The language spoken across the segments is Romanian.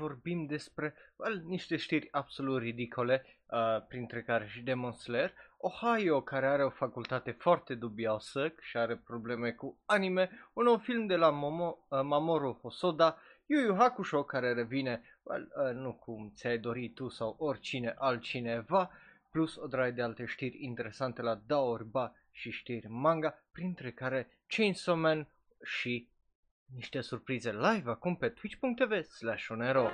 vorbim despre well, niște știri absolut ridicole, uh, printre care și Demon Slayer. Ohio, care are o facultate foarte dubioasă și are probleme cu anime, un nou film de la Momo, uh, Mamoru Hosoda, Yu Yu Hakusho, care revine, well, uh, nu cum ți-ai dorit tu sau oricine altcineva, plus o draie de alte știri interesante la Daorba și știri manga, printre care Chainsaw Man și niște surprize live acum pe twitch.tv slash onero.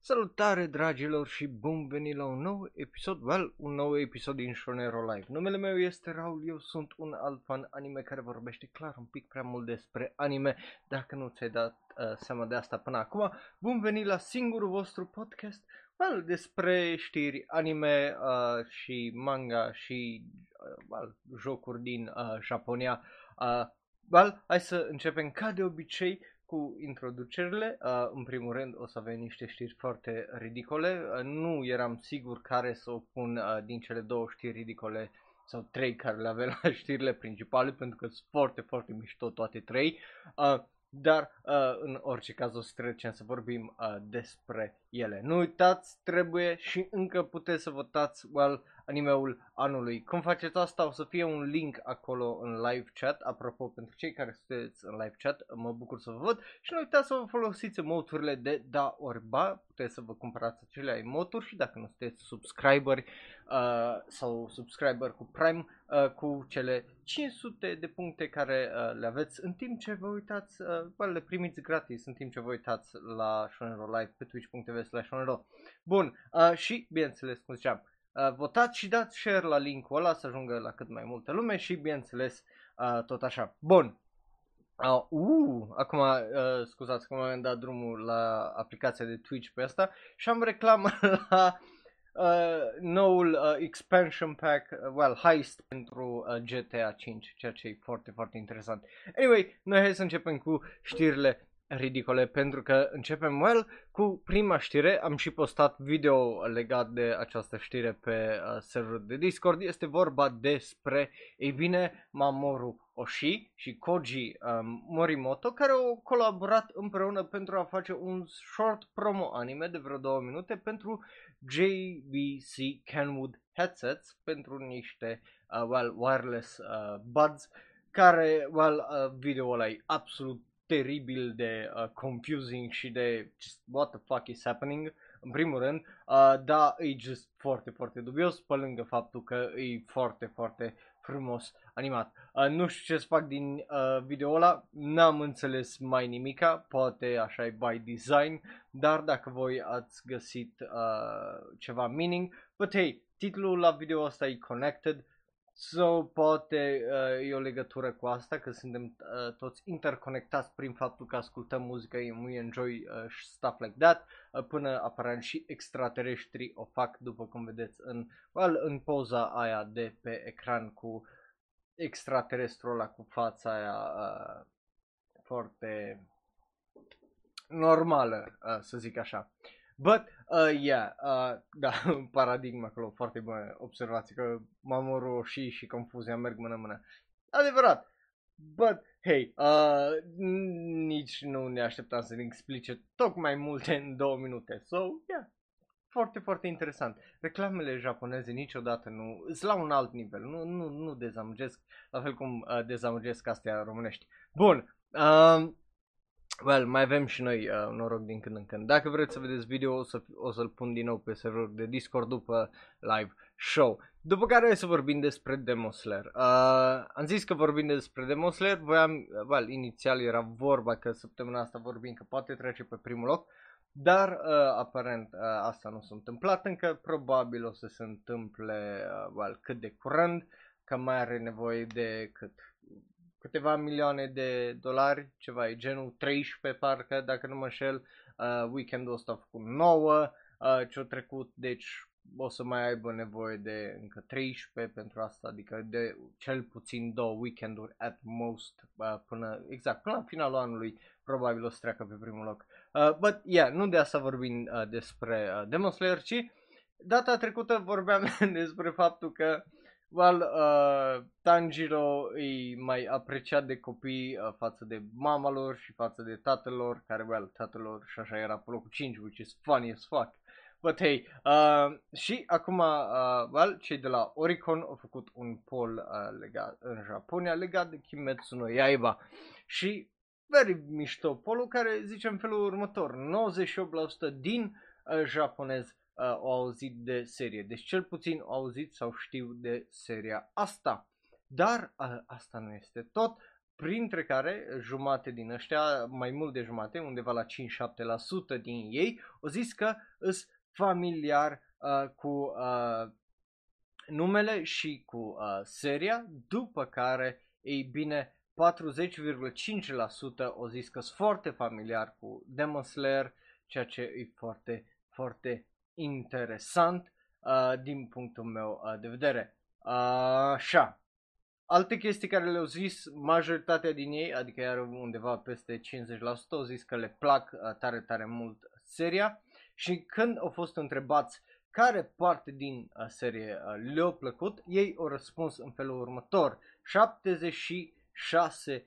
Salutare dragilor și bun venit la un nou episod, well, un nou episod din Shonero Live. Numele meu este Raul, eu sunt un alt fan anime care vorbește clar un pic prea mult despre anime, dacă nu ți-ai dat uh, seama de asta până acum. Bun venit la singurul vostru podcast, well, despre știri anime uh, și manga și uh, well, jocuri din uh, Japonia. Uh, well, hai să începem ca de obicei cu introducerile. Uh, în primul rând o să avem niște știri foarte ridicole. Uh, nu eram sigur care să o pun uh, din cele două știri ridicole sau trei care le avem la știrile principale pentru că sunt foarte, foarte mișto toate trei. Uh, dar uh, în orice caz o să trecem să vorbim uh, despre ele. Nu uitați, trebuie și încă puteți să votați well, animeul anului. Cum faceți asta? O să fie un link acolo în live chat. Apropo, pentru cei care sunteți în live chat, mă bucur să vă văd. Și nu uitați să vă folosiți emoturile de da ori ba. Puteți să vă cumpărați acele emoturi și dacă nu sunteți subscriberi uh, sau subscriber cu Prime, uh, cu cele 500 de puncte care uh, le aveți în timp ce vă uitați, uh, le primiți gratis în timp ce vă uitați la Shonero Live pe twitch.tv slash Bun, uh, și bineînțeles, cum ziceam, Uh, votați și dați share la linkul ăla să ajungă la cât mai multă lume și bineînțeles uh, tot așa. Bun. Uh, uh, acum, uh, scuzați că m-am dat drumul la aplicația de Twitch pe asta și am reclamă la uh, noul uh, expansion pack, uh, well, heist pentru uh, GTA 5, ceea ce e foarte, foarte interesant. Anyway, noi hai să începem cu știrile ridicole pentru că începem well cu prima știre. Am și postat video legat de această știre pe uh, serverul de Discord. Este vorba despre, ei bine, Mamoru Oshii și Koji um, Morimoto care au colaborat împreună pentru a face un short promo anime de vreo două minute pentru JVC Kenwood headsets pentru niște uh, well, wireless uh, buds care, well, uh, video ăla e absolut teribil de uh, confusing și de just what the fuck is happening în primul rând, uh, da, e just foarte, foarte dubios pe lângă faptul că e foarte, foarte frumos animat. Uh, nu știu ce să fac din uh, video ăla, n-am înțeles mai nimica, poate așa e by design, dar dacă voi ați găsit uh, ceva meaning, but hey, titlul la video ăsta e connected, So, poate uh, e o legătură cu asta, că suntem uh, toți interconectați prin faptul că ascultăm muzică, we enjoy uh, stuff like that, uh, până aparent și extraterestrii o fac, după cum vedeți în, well, în poza aia de pe ecran cu extraterestrul ăla cu fața aia uh, foarte normală, uh, să zic așa. But Uh, yeah, uh, da, paradigma acolo, foarte bună observație, că Mamoru și și confuzia merg mână-mână. Adevărat, but, hey, uh, nici nu ne așteptam să ne explice tocmai multe în două minute, so, yeah, foarte, foarte interesant. Reclamele japoneze niciodată nu, sunt la un alt nivel, nu, nu, nu dezamăgesc, la fel cum uh, dezamăgesc astea românești. Bun, uh, Well, mai avem și noi uh, noroc din când în când. Dacă vreți să vedeți video, o, să, o să-l pun din nou pe serverul de Discord după live show. După care să vorbim despre Demon Slayer. Uh, am zis că vorbim despre Demon Slayer, voiam, well, inițial era vorba că săptămâna asta vorbim că poate trece pe primul loc, dar uh, aparent uh, asta nu s-a întâmplat încă, probabil o să se întâmple uh, well, cât de curând, că mai are nevoie de cât câteva milioane de dolari, ceva e genul 13 parcă, dacă nu mă înșel, uh, weekendul ăsta a făcut 9, uh, ce-a trecut, deci o să mai aibă nevoie de încă 13 pentru asta, adică de cel puțin două weekenduri at most uh, până, exact, până la finalul anului probabil o să treacă pe primul loc. Uh, but yeah, nu de asta vorbim uh, despre uh, Demon Slayer, ci data trecută vorbeam despre faptul că well, uh, Tanjiro e mai apreciat de copii uh, față de mama lor și față de tatăl lor, care, well, tatăl lor și așa era pe locul 5, which is funny as fuck. But hey, uh, și acum, uh, well, cei de la Oricon au făcut un poll uh, legat în Japonia legat de Kimetsu no Yaiba și very mișto polul care zice în felul următor, 98% din uh, japonezi uh, au auzit de serie, deci cel puțin au auzit sau știu de seria asta. Dar uh, asta nu este tot, printre care jumate din ăștia, mai mult de jumate, undeva la 5-7% din ei, au zis că îs familiar uh, cu uh, numele și cu uh, seria, după care, ei bine, 40,5% au zis că sunt foarte familiar cu Demon Slayer, ceea ce e foarte, foarte interesant uh, din punctul meu uh, de vedere. Uh, așa. Alte chestii care le-au zis, majoritatea din ei, adică iar undeva peste 50%, au zis că le plac uh, tare, tare mult seria și când au fost întrebați care parte din uh, serie uh, le-a plăcut, ei au răspuns în felul următor. 76,4%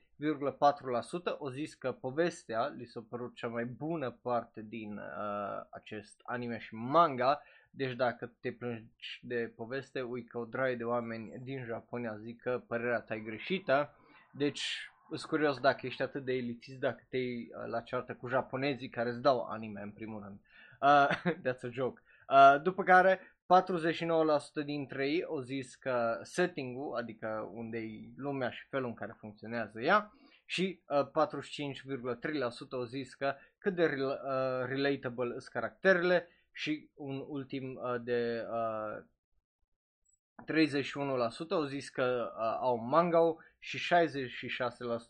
au zis că povestea li s-a părut cea mai bună parte din uh, acest anime și manga, deci dacă te plângi de poveste, ui că o draie de oameni din Japonia zic că părerea ta e greșită, deci sunt curios dacă ești atât de elitist, dacă te iei uh, la ceartă cu japonezii care îți dau anime în primul rând. Uh, that's a joke. Uh, după care 49% dintre ei au zis că setting-ul, adică unde e lumea și felul în care funcționează ea, și uh, 45,3% au zis că cât de uh, relatable sunt caracterele și un ultim uh, de uh, 31% au zis că uh, au manga și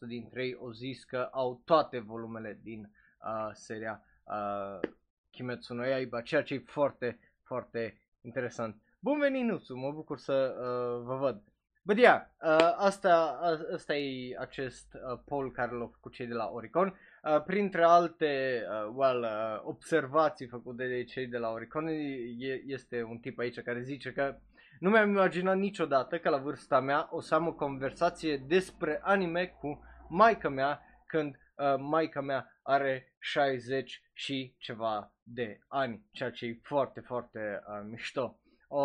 66% dintre ei au zis că au toate volumele din uh, seria uh, Kimetsu no Yaiba, ceea ce e foarte, foarte interesant. Bun venit, Nuțu, mă bucur să uh, vă văd. But yeah, uh, asta, uh, asta e acest uh, poll care l-au făcut cei de la Oricon. Uh, printre alte uh, well, uh, observații făcute de cei de la Oricon, e, este un tip aici care zice că nu mi-am imaginat niciodată că la vârsta mea o să am o conversație despre anime cu maica mea când uh, maica mea are 60 și ceva de ani, ceea ce e foarte, foarte uh, mișto. O,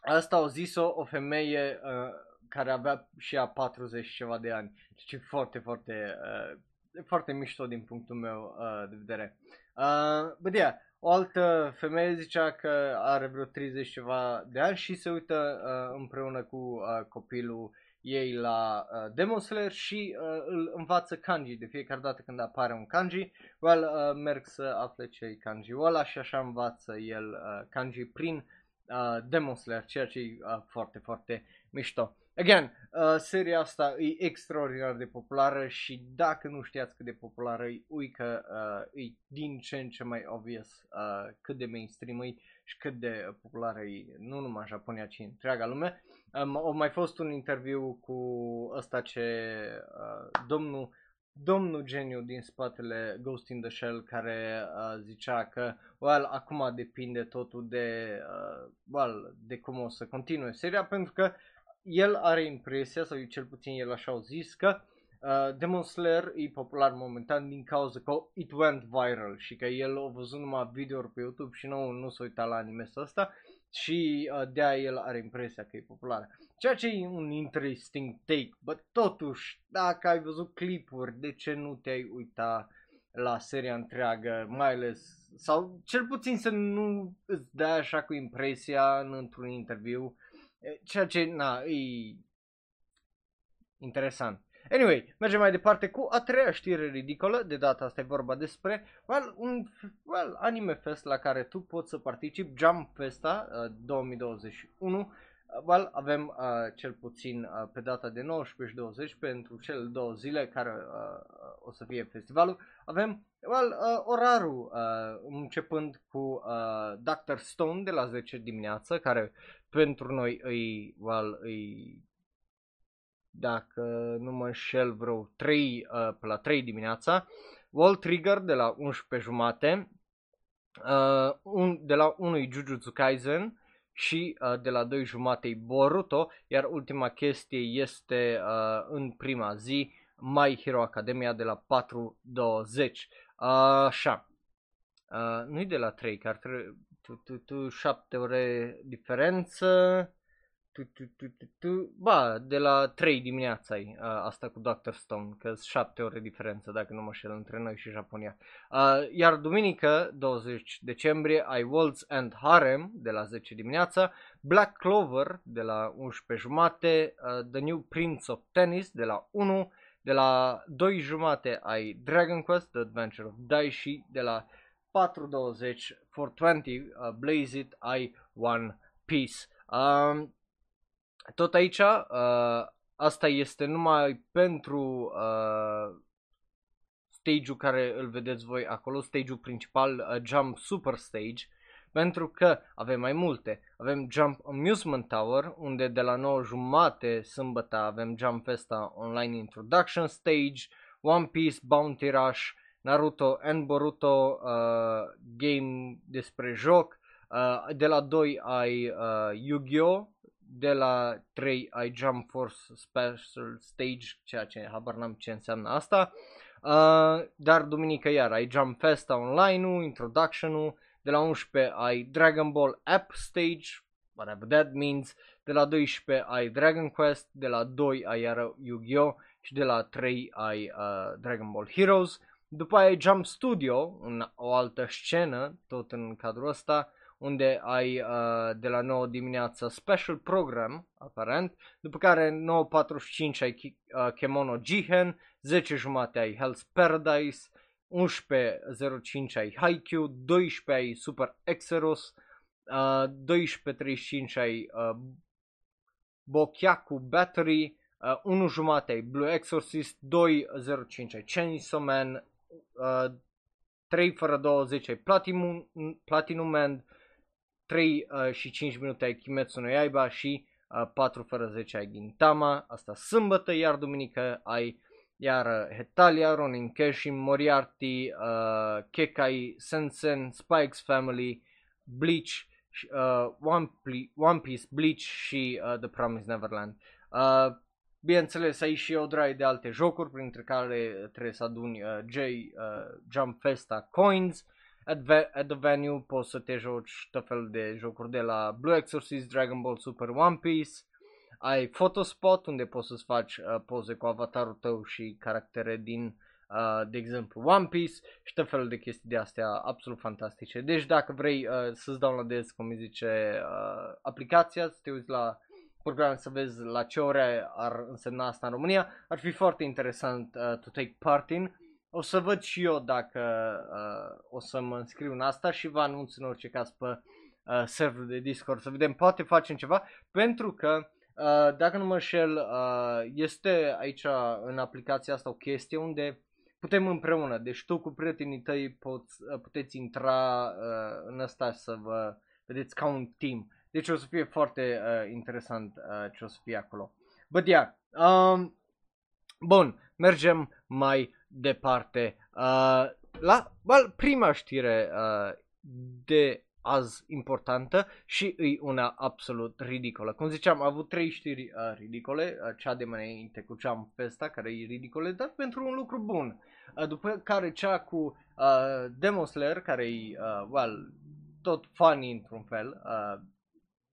asta au zis-o o femeie uh, care avea și a 40 ceva de ani, ceea ce e foarte, foarte, uh, foarte mișto din punctul meu uh, de vedere. Uh, but yeah, o altă femeie zicea că are vreo 30 ceva de ani și se uită uh, împreună cu uh, copilul ei la uh, Demon Slayer și uh, îl învață kanji de fiecare dată când apare un kanji. Well, uh, merg să afle ce e kanji-ul ăla și așa învață el uh, kanji prin uh, Demon Slayer, ceea ce e uh, foarte, foarte mișto. Again, uh, seria asta e extraordinar de populară și dacă nu știați cât de populară e, ui că uh, e din ce în ce mai obvious uh, cât de mainstream e și cât de populară e nu numai în Japonia, ci în întreaga lume. Um, au mai fost un interviu cu ăsta ce uh, domnul domnul geniu din spatele Ghost in the Shell care uh, zicea că well, acum depinde totul de, uh, well, de cum o să continue seria pentru că el are impresia, sau cel puțin el așa au zis, că uh, Demon Slayer e popular momentan din cauza că it went viral și că el a văzut numai video pe YouTube și nu, nu s-a uitat la anime ăsta și uh, de-aia el are impresia că e popular. Ceea ce e un interesting take, but totuși, dacă ai văzut clipuri, de ce nu te-ai uita la seria întreagă, mai ales, sau cel puțin să nu îți dai așa cu impresia în, într-un interviu, ceea ce, na, e interesant. Anyway, mergem mai departe cu a treia știre ridicolă, de data asta e vorba despre well, un well, anime fest la care tu poți să participi, Jump Festa uh, 2021. Uh, well, avem uh, cel puțin uh, pe data de 19 și 20 pentru cele două zile care uh, o să fie festivalul. Avem well, uh, orarul uh, începând cu uh, Dr. Stone de la 10 dimineață, care pentru noi îi, well, îi dacă nu mă înșel, vreo 3 uh, pe la 3 dimineața, Wall Trigger de la 11 jumate, uh, un, de la unui Jujutsu Kaisen și uh, de la 2 jumate Boruto, iar ultima chestie este uh, în prima zi My Hero Academia de la 4.20. Uh, așa, uh, nu-i de la 3, că ar trebui, tu, tu, tu, 7 ore diferență, tu, tu, tu, tu, tu. Ba, de la 3 dimineața ai uh, asta cu Dr. Stone, că sunt 7 ore diferență, dacă nu mă șel, între noi și Japonia. Uh, iar duminică, 20 decembrie, ai Worlds and Harem de la 10 dimineața, Black Clover de la 11 jumate, uh, The New Prince of Tennis de la 1, de la 2 jumate ai Dragon Quest, The Adventure of Daishi, de la 4.20, 420, uh, Blaze It, ai One Piece. Um, tot aici, uh, asta este numai pentru uh, stage-ul care îl vedeți voi acolo, stage-ul principal, uh, Jump Super Stage, pentru că avem mai multe. Avem Jump Amusement Tower, unde de la 9 jumate sâmbătă avem Jump Festa Online Introduction Stage, One Piece Bounty Rush, Naruto and Boruto uh, game despre joc, uh, de la 2 ai uh, Yu-Gi-Oh! De la 3 ai Jump Force Special Stage, ceea ce habar n-am ce înseamnă asta, uh, dar duminică iar ai Jump Festa Online-ul, Introduction-ul, de la 11 ai Dragon Ball App Stage, whatever that means, de la 12 ai Dragon Quest, de la 2 ai iar Yu-Gi-Oh! și de la 3 ai uh, Dragon Ball Heroes. După aia ai Jump Studio, în o altă scenă, tot în cadrul ăsta, unde ai uh, de la 9 dimineața special program, aparent, după care 9.45 ai uh, Kemono Jihen, 10 jumate ai Hell's Paradise, 11.05 ai Haikyuu, 12 ai Super Exeros, uh, 12.35 ai uh, Bokyaku Battery, uh, 1 jumate ai Blue Exorcist, 2.05 ai Chainsaw Man, uh, 3 fără 20 ai Platinum, Platinum Man, 3 uh, și 5 minute ai Kimetsu no Yaiba și uh, 4 fără 10 ai Gintama, asta sâmbătă, iar duminică ai iar uh, Hetalia, Ronin Kenshin, Moriarty, uh, Kekai, Sensen, Spikes Family, Bleach, uh, One, Ple- One Piece, Bleach și uh, The Promised Neverland. Uh, bineînțeles, ai și o draie de alte jocuri, printre care trebuie să aduni uh, J, uh, Jump Festa Coins, at, ve- at the venue poți să te joci tot fel de jocuri de la Blue Exorcist, Dragon Ball Super One Piece, ai Photospot unde poți să-ți faci uh, poze cu avatarul tău și caractere din, uh, de exemplu, One Piece și tot felul de chestii de astea absolut fantastice. Deci dacă vrei uh, să-ți downloadezi, cum îi zice, uh, aplicația, să te uiți la program să vezi la ce ore ar însemna asta în România, ar fi foarte interesant uh, to take part in. O să văd și eu dacă uh, o să mă înscriu în asta și vă anunț în orice caz pe uh, serverul de Discord să vedem, poate facem ceva, pentru că uh, dacă nu mă șel, uh, este aici în aplicația asta o chestie unde putem împreună, deci tu cu prietenii tăi poți, uh, puteți intra uh, în asta să vă vedeți ca un team. Deci o să fie foarte uh, interesant uh, ce o să fie acolo. But yeah, um, bun, mergem mai departe. Uh, la well, prima știre uh, de azi importantă și e una absolut ridicolă. Cum ziceam, am avut trei știri uh, ridicole, uh, cea de mai înainte cu cea Festa, care e ridicole, dar pentru un lucru bun. Uh, după care cea cu uh, Demon Slayer, care e, uh, well, tot funny într-un fel, uh,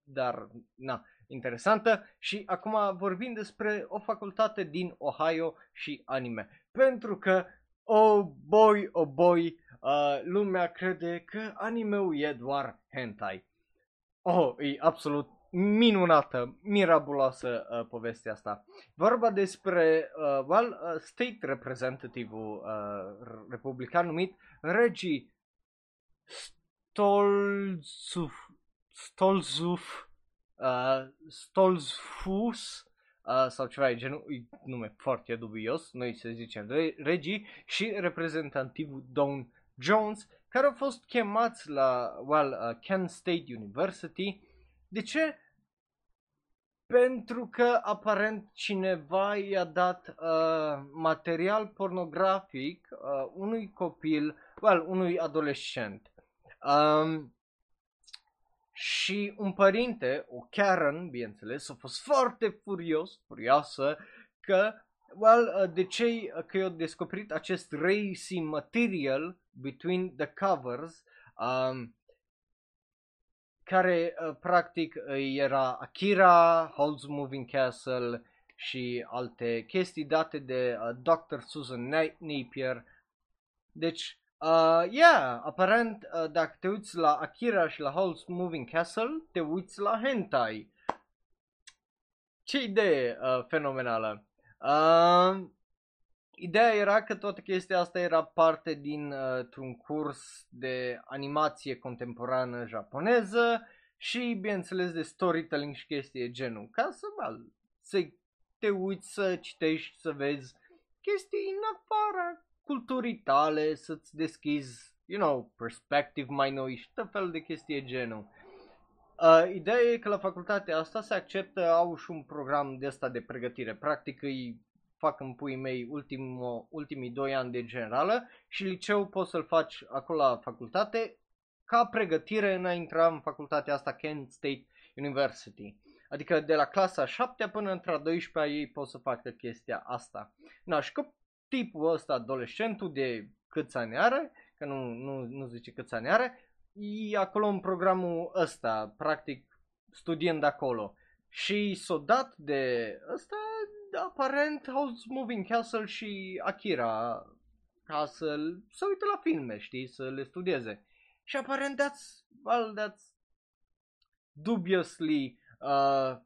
dar, na, interesantă. Și acum vorbim despre o facultate din Ohio și anime. Pentru că, oh boy, oh boy, uh, lumea crede că anime-ul e doar hentai. Oh, e absolut minunată, mirabuloasă uh, povestea asta. Vorba despre uh, well, uh, state reprezentativul uh, republican numit Reggie Stolzuf, Stolzuf, uh, Stolzfus uh, sau ceva de genul, e nume foarte dubios, noi să zicem Reggie și reprezentativul Don Jones, care au fost chemați la well, uh, Kent State University. De ce? Pentru că aparent cineva i-a dat uh, material pornografic uh, unui copil, well, unui adolescent. Um, și un părinte, o Karen, bineînțeles, a fost foarte furios, furioasă, că, well, uh, de ce uh, că eu descoperit acest racy material between the covers, um, care uh, practic era Akira, Holds Moving Castle și alte chestii date de uh, Dr. Susan Napier. Deci, uh, yeah, aparent, uh, dacă te uiți la Akira și la Holds Moving Castle, te uiți la hentai. Ce idee uh, fenomenală! Uh, Ideea era că toată chestia asta era parte dintr-un uh, curs de animație contemporană japoneză și, bineînțeles, de storytelling și chestii genul, ca să, bă, să te uiți să citești, să vezi chestii în afara culturii tale, să-ți deschizi, you know, perspective mai noi și tot fel de chestii genul. Uh, ideea e că la facultatea asta se acceptă, au și un program de asta de pregătire. Practic îi fac în puii mei ultimo, ultimii doi ani de generală și liceu poți să-l faci acolo la facultate ca pregătire în a intra în facultatea asta Kent State University. Adică de la clasa 7 până într a 12 ei pot să facă chestia asta. Na, și că tipul ăsta, adolescentul de câți ani are, că nu, nu, nu zice câți ani are, e acolo în programul ăsta, practic studiind acolo. Și s-o dat de ăsta aparent House Moving Castle și Akira ca să să uite la filme, știi, să le studieze. Și aparent that's, well, that's dubiously uh,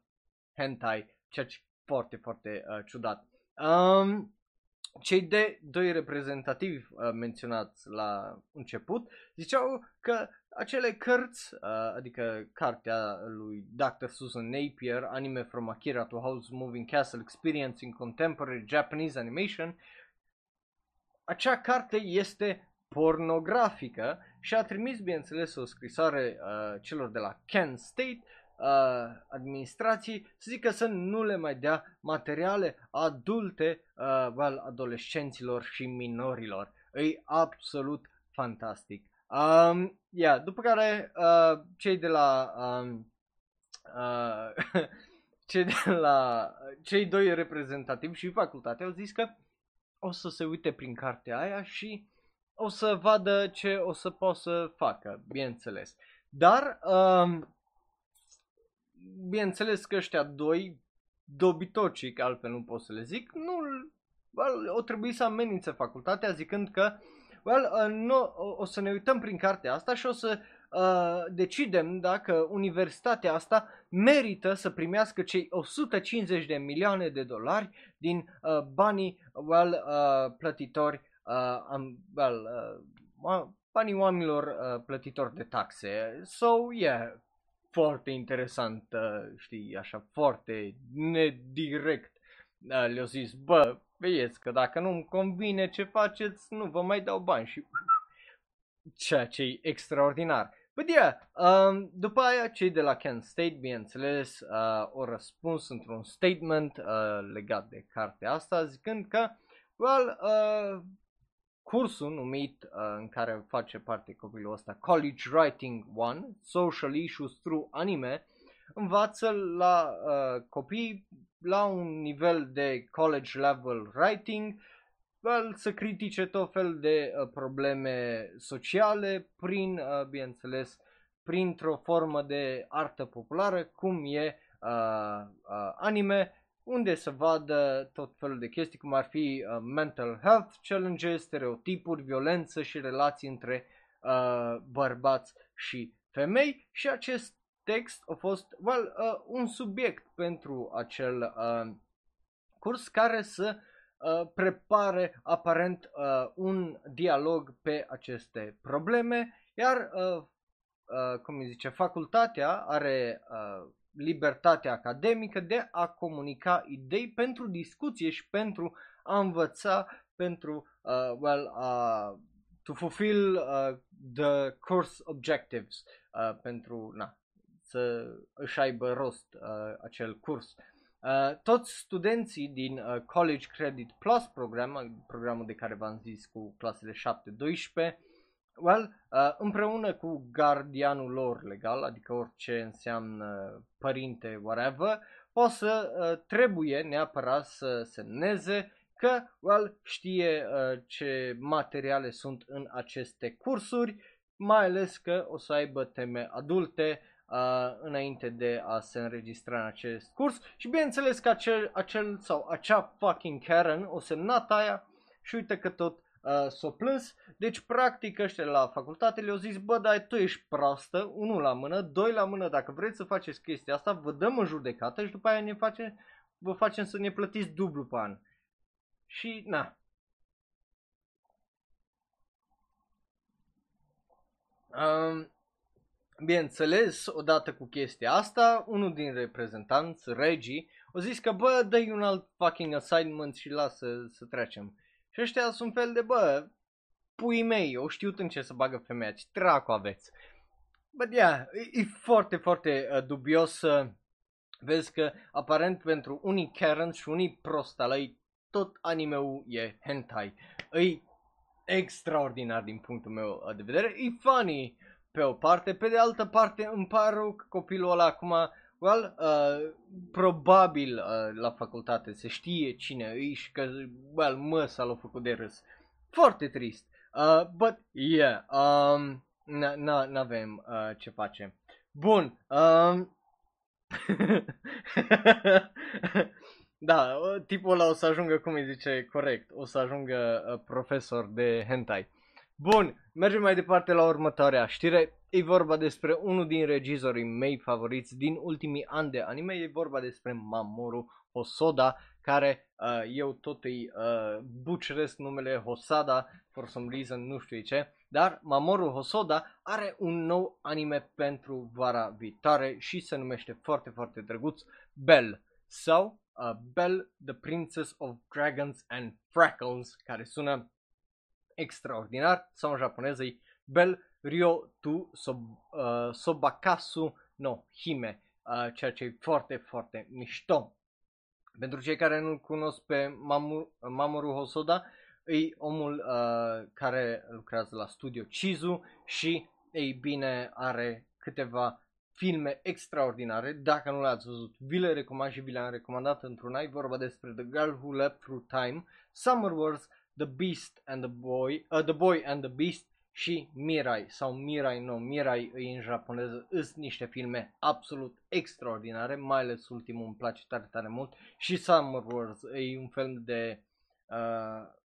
hentai, ceea ce foarte, foarte uh, ciudat. Um, cei de doi reprezentativi uh, menționați la început ziceau că acele cărți, uh, adică cartea lui Dr. Susan Napier, Anime from Akira to House Moving Castle Experiencing Contemporary Japanese Animation, acea carte este pornografică și a trimis, bineînțeles, o scrisoare uh, celor de la Kent State uh, administrației să zică să nu le mai dea materiale adulte uh, well, adolescenților și minorilor. E absolut fantastic. Um, yeah, după care uh, cei de la um, uh, cei de la cei doi reprezentativi și facultate au zis că o să se uite prin cartea aia și o să vadă ce o să poată să facă, bineînțeles. Dar um, bineînțeles că ăștia doi dobitocii, că altfel nu pot să le zic, nu well, o trebuie să amenințe facultatea zicând că well, uh, no, o, o să ne uităm prin cartea asta și o să uh, decidem dacă universitatea asta merită să primească cei 150 de milioane de dolari din uh, banii well, uh, plătitori, uh, um, well, uh, banii oamenilor uh, plătitori de taxe. So, yeah, foarte interesant, uh, știi, așa, foarte nedirect. Uh, le-au zis, bă, veiesc că dacă nu-mi convine ce faceți, nu vă mai dau bani și ceea ce e extraordinar. But yeah, um, după aia cei de la Kent State, bineînțeles, uh, au răspuns într-un statement uh, legat de cartea asta, zicând că, well, uh, cursul numit uh, în care face parte copilul ăsta College Writing One, Social Issues Through Anime, învață la uh, copii la un nivel de college level writing well, să critique tot fel de uh, probleme sociale prin, uh, bineînțeles, printr-o formă de artă populară cum e uh, uh, anime unde să vadă tot felul de chestii cum ar fi uh, mental health challenges, stereotipuri, violență și relații între uh, bărbați și femei. Și acest text a fost well, uh, un subiect pentru acel uh, curs care să uh, prepare aparent uh, un dialog pe aceste probleme, iar uh, uh, cum îi zice, facultatea are uh, libertatea academică de a comunica idei pentru discuție și pentru a învăța, pentru uh, well, uh, to fulfill uh, the course objectives, uh, pentru na, să își aibă rost uh, acel curs. Uh, toți studenții din uh, College Credit Plus program, programul de care v-am zis cu clasele 7-12, well, uh, împreună cu gardianul lor legal, adică orice înseamnă părinte, whatever, o să uh, trebuie neapărat să semneze că well, știe uh, ce materiale sunt în aceste cursuri, mai ales că o să aibă teme adulte uh, înainte de a se înregistra în acest curs. Și bineînțeles că acel, acel sau acea fucking Karen o semnat aia și uite că tot uh, s-o plâns. Deci, practic, ăștia la facultate le-au zis, bă, dar tu ești proastă, unul la mână, doi la mână, dacă vreți să faceți chestia asta, vă dăm în judecată și după aia ne face, vă facem să ne plătiți dublu pe an. Și, na. Um, bineînțeles, odată cu chestia asta, unul din reprezentanți, regii, au zis că, bă, dă un alt fucking assignment și lasă să trecem. Și ăștia sunt fel de, bă, pui mei, o știu în ce să bagă femeia, ce dracu aveți. Bă, yeah, e, e foarte, foarte uh, dubios să vezi că aparent pentru unii Karen și unii prostalăi tot animeul e hentai. E extraordinar din punctul meu uh, de vedere. E funny pe o parte, pe de altă parte îmi pare rău că copilul ăla acum, well, uh, probabil uh, la facultate se știe cine e și că, well, măsa l-a făcut de râs. Foarte trist. Uh, but, yeah, um, n-avem uh, ce face. Bun, um, Da, tipul ăla o să ajungă, cum îi zice, corect, o să ajungă uh, profesor de hentai. Bun, mergem mai departe la următoarea știre. E vorba despre unul din regizorii mei favoriți din ultimii ani de anime. E vorba despre Mamoru Hosoda, care uh, eu tot îi uh, buceresc numele Hosada, for some reason, nu știu ce. Dar Mamoru Hosoda are un nou anime pentru vara viitoare și se numește foarte, foarte drăguț Bell. Sau uh, Belle, the Princess of Dragons and Freckles, care sună extraordinar, sau în japoneză e Belle Ryo tu sob, uh, Sobakasu no Hime, uh, ceea ce e foarte, foarte mișto. Pentru cei care nu cunosc pe Mamu, Mamoru Hosoda, e omul uh, care lucrează la studio Chizu și, ei bine, are câteva filme extraordinare, dacă nu le-ați văzut, vi le recomand și vi le-am recomandat într-una, e vorba despre The Girl Who Leapt Through Time, Summer Wars, The Beast and the Boy, uh, The Boy and the Beast și Mirai sau Mirai, nu, Mirai e în japoneză, sunt niște filme absolut extraordinare, mai ales ultimul îmi place tare, tare mult și Summer Wars e un film de uh,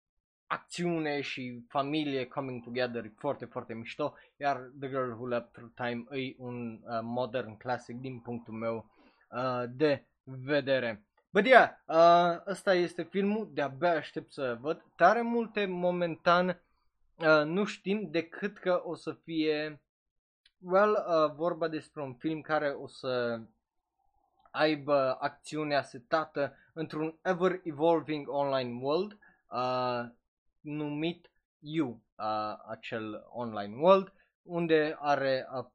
acțiune și familie coming together foarte, foarte mișto, iar The Girl Who Leapt Through Time e un uh, modern classic din punctul meu uh, de vedere. But yeah, uh, ăsta este filmul, de-abia aștept să văd. Tare multe momentan uh, nu știm decât că o să fie, well, uh, vorba despre un film care o să aibă acțiunea setată într-un ever-evolving online world. Uh, numit You, uh, acel online world, unde are uh,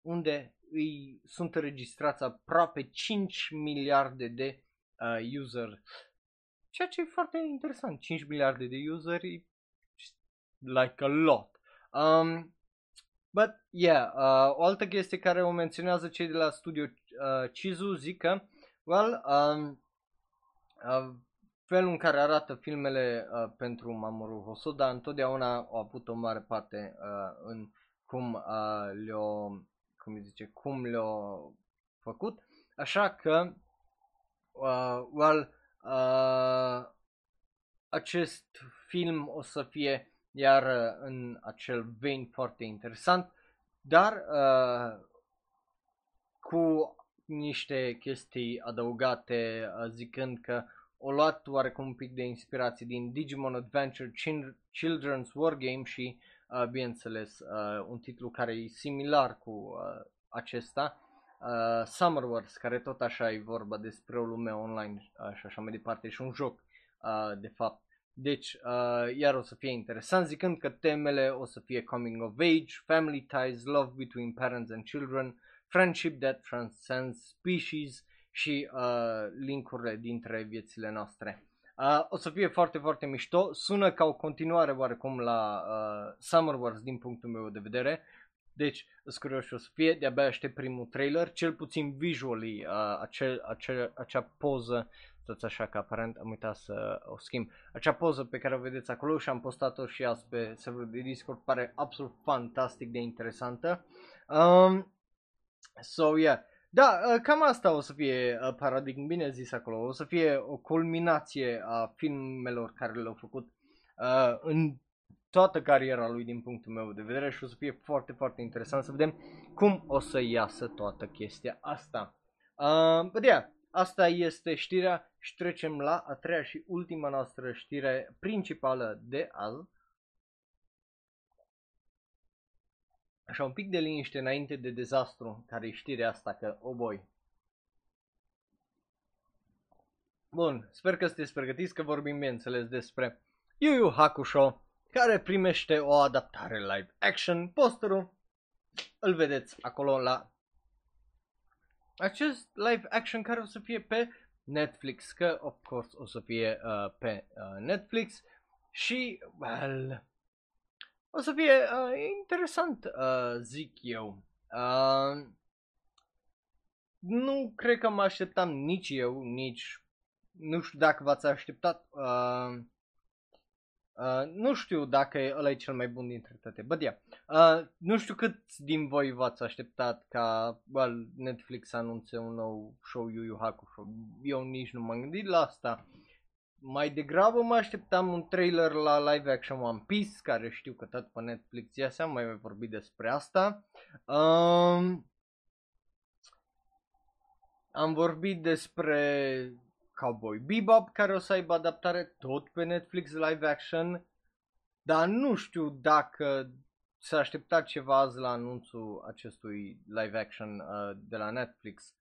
unde îi sunt înregistrați aproape 5 miliarde de uh, user. Ceea ce e foarte interesant. 5 miliarde de useri like a lot. Um, but yeah, uh, o altă chestie care o menționează cei de la studio uh, Chizu zic că well, um, uh, felul în care arată filmele uh, pentru Mamoru Hosoda întotdeauna au avut o mare parte uh, în cum uh, le-o, cum îi zice, cum le-o făcut. Așa că, uh, well, uh, acest film o să fie iar uh, în acel vein foarte interesant, dar uh, cu niște chestii adăugate uh, zicând că o luat oarecum un pic de inspirație din Digimon Adventure Children's Wargame și, uh, bineînțeles, uh, un titlu care e similar cu uh, acesta, uh, Summer Wars, care tot așa e vorba despre o lume online uh, și așa mai departe, și un joc, uh, de fapt. Deci, uh, iar o să fie interesant, zicând că temele o să fie coming of age, family ties, love between parents and children, friendship that transcends species, și uh, linkurile dintre viețile noastre. Uh, o să fie foarte, foarte mișto. Sună ca o continuare oarecum la uh, Summer Wars din punctul meu de vedere. Deci, sunt curios și o să fie, de-abia aștept primul trailer, cel puțin visually, uh, acel, acel, acea poză, stați așa că aparent am uitat să o schimb, acea poză pe care o vedeți acolo și am postat-o și azi pe serverul de Discord, pare absolut fantastic de interesantă. Um, so, yeah. Da, uh, cam asta o să fie uh, paradigm, bine zis acolo, o să fie o culminație a filmelor care le-au făcut uh, în toată cariera lui din punctul meu de vedere și o să fie foarte, foarte interesant să vedem cum o să iasă toată chestia asta. Uh, but yeah, asta este știrea și trecem la a treia și ultima noastră știre principală de azi. Așa un pic de liniște înainte de dezastru care e știrea asta că, oh boy. Bun, sper că sunteți pregătiți că vorbim bineînțeles despre Yu Yu Hakusho care primește o adaptare live action. Posterul îl vedeți acolo la acest live action care o să fie pe Netflix, că of course o să fie uh, pe uh, Netflix și, well, o să fie uh, interesant, uh, zic eu. Uh, nu cred că mă așteptam nici eu, nici, nu știu dacă v-ați așteptat, uh, Uh, nu știu dacă ăla e cel mai bun dintre toate, but yeah. Uh, nu știu cât din voi v-ați așteptat ca well, Netflix să anunțe un nou show Yu Yu Hakusho. Eu nici nu m-am gândit la asta. Mai degrabă mă așteptam un trailer la live action One Piece, care știu că tot pe Netflix iasea, mai mai vorbit despre asta. Um, am vorbit despre Cowboy Bebop care o să aibă adaptare tot pe Netflix live action, dar nu știu dacă s-a așteptat ceva azi la anunțul acestui live action uh, de la Netflix.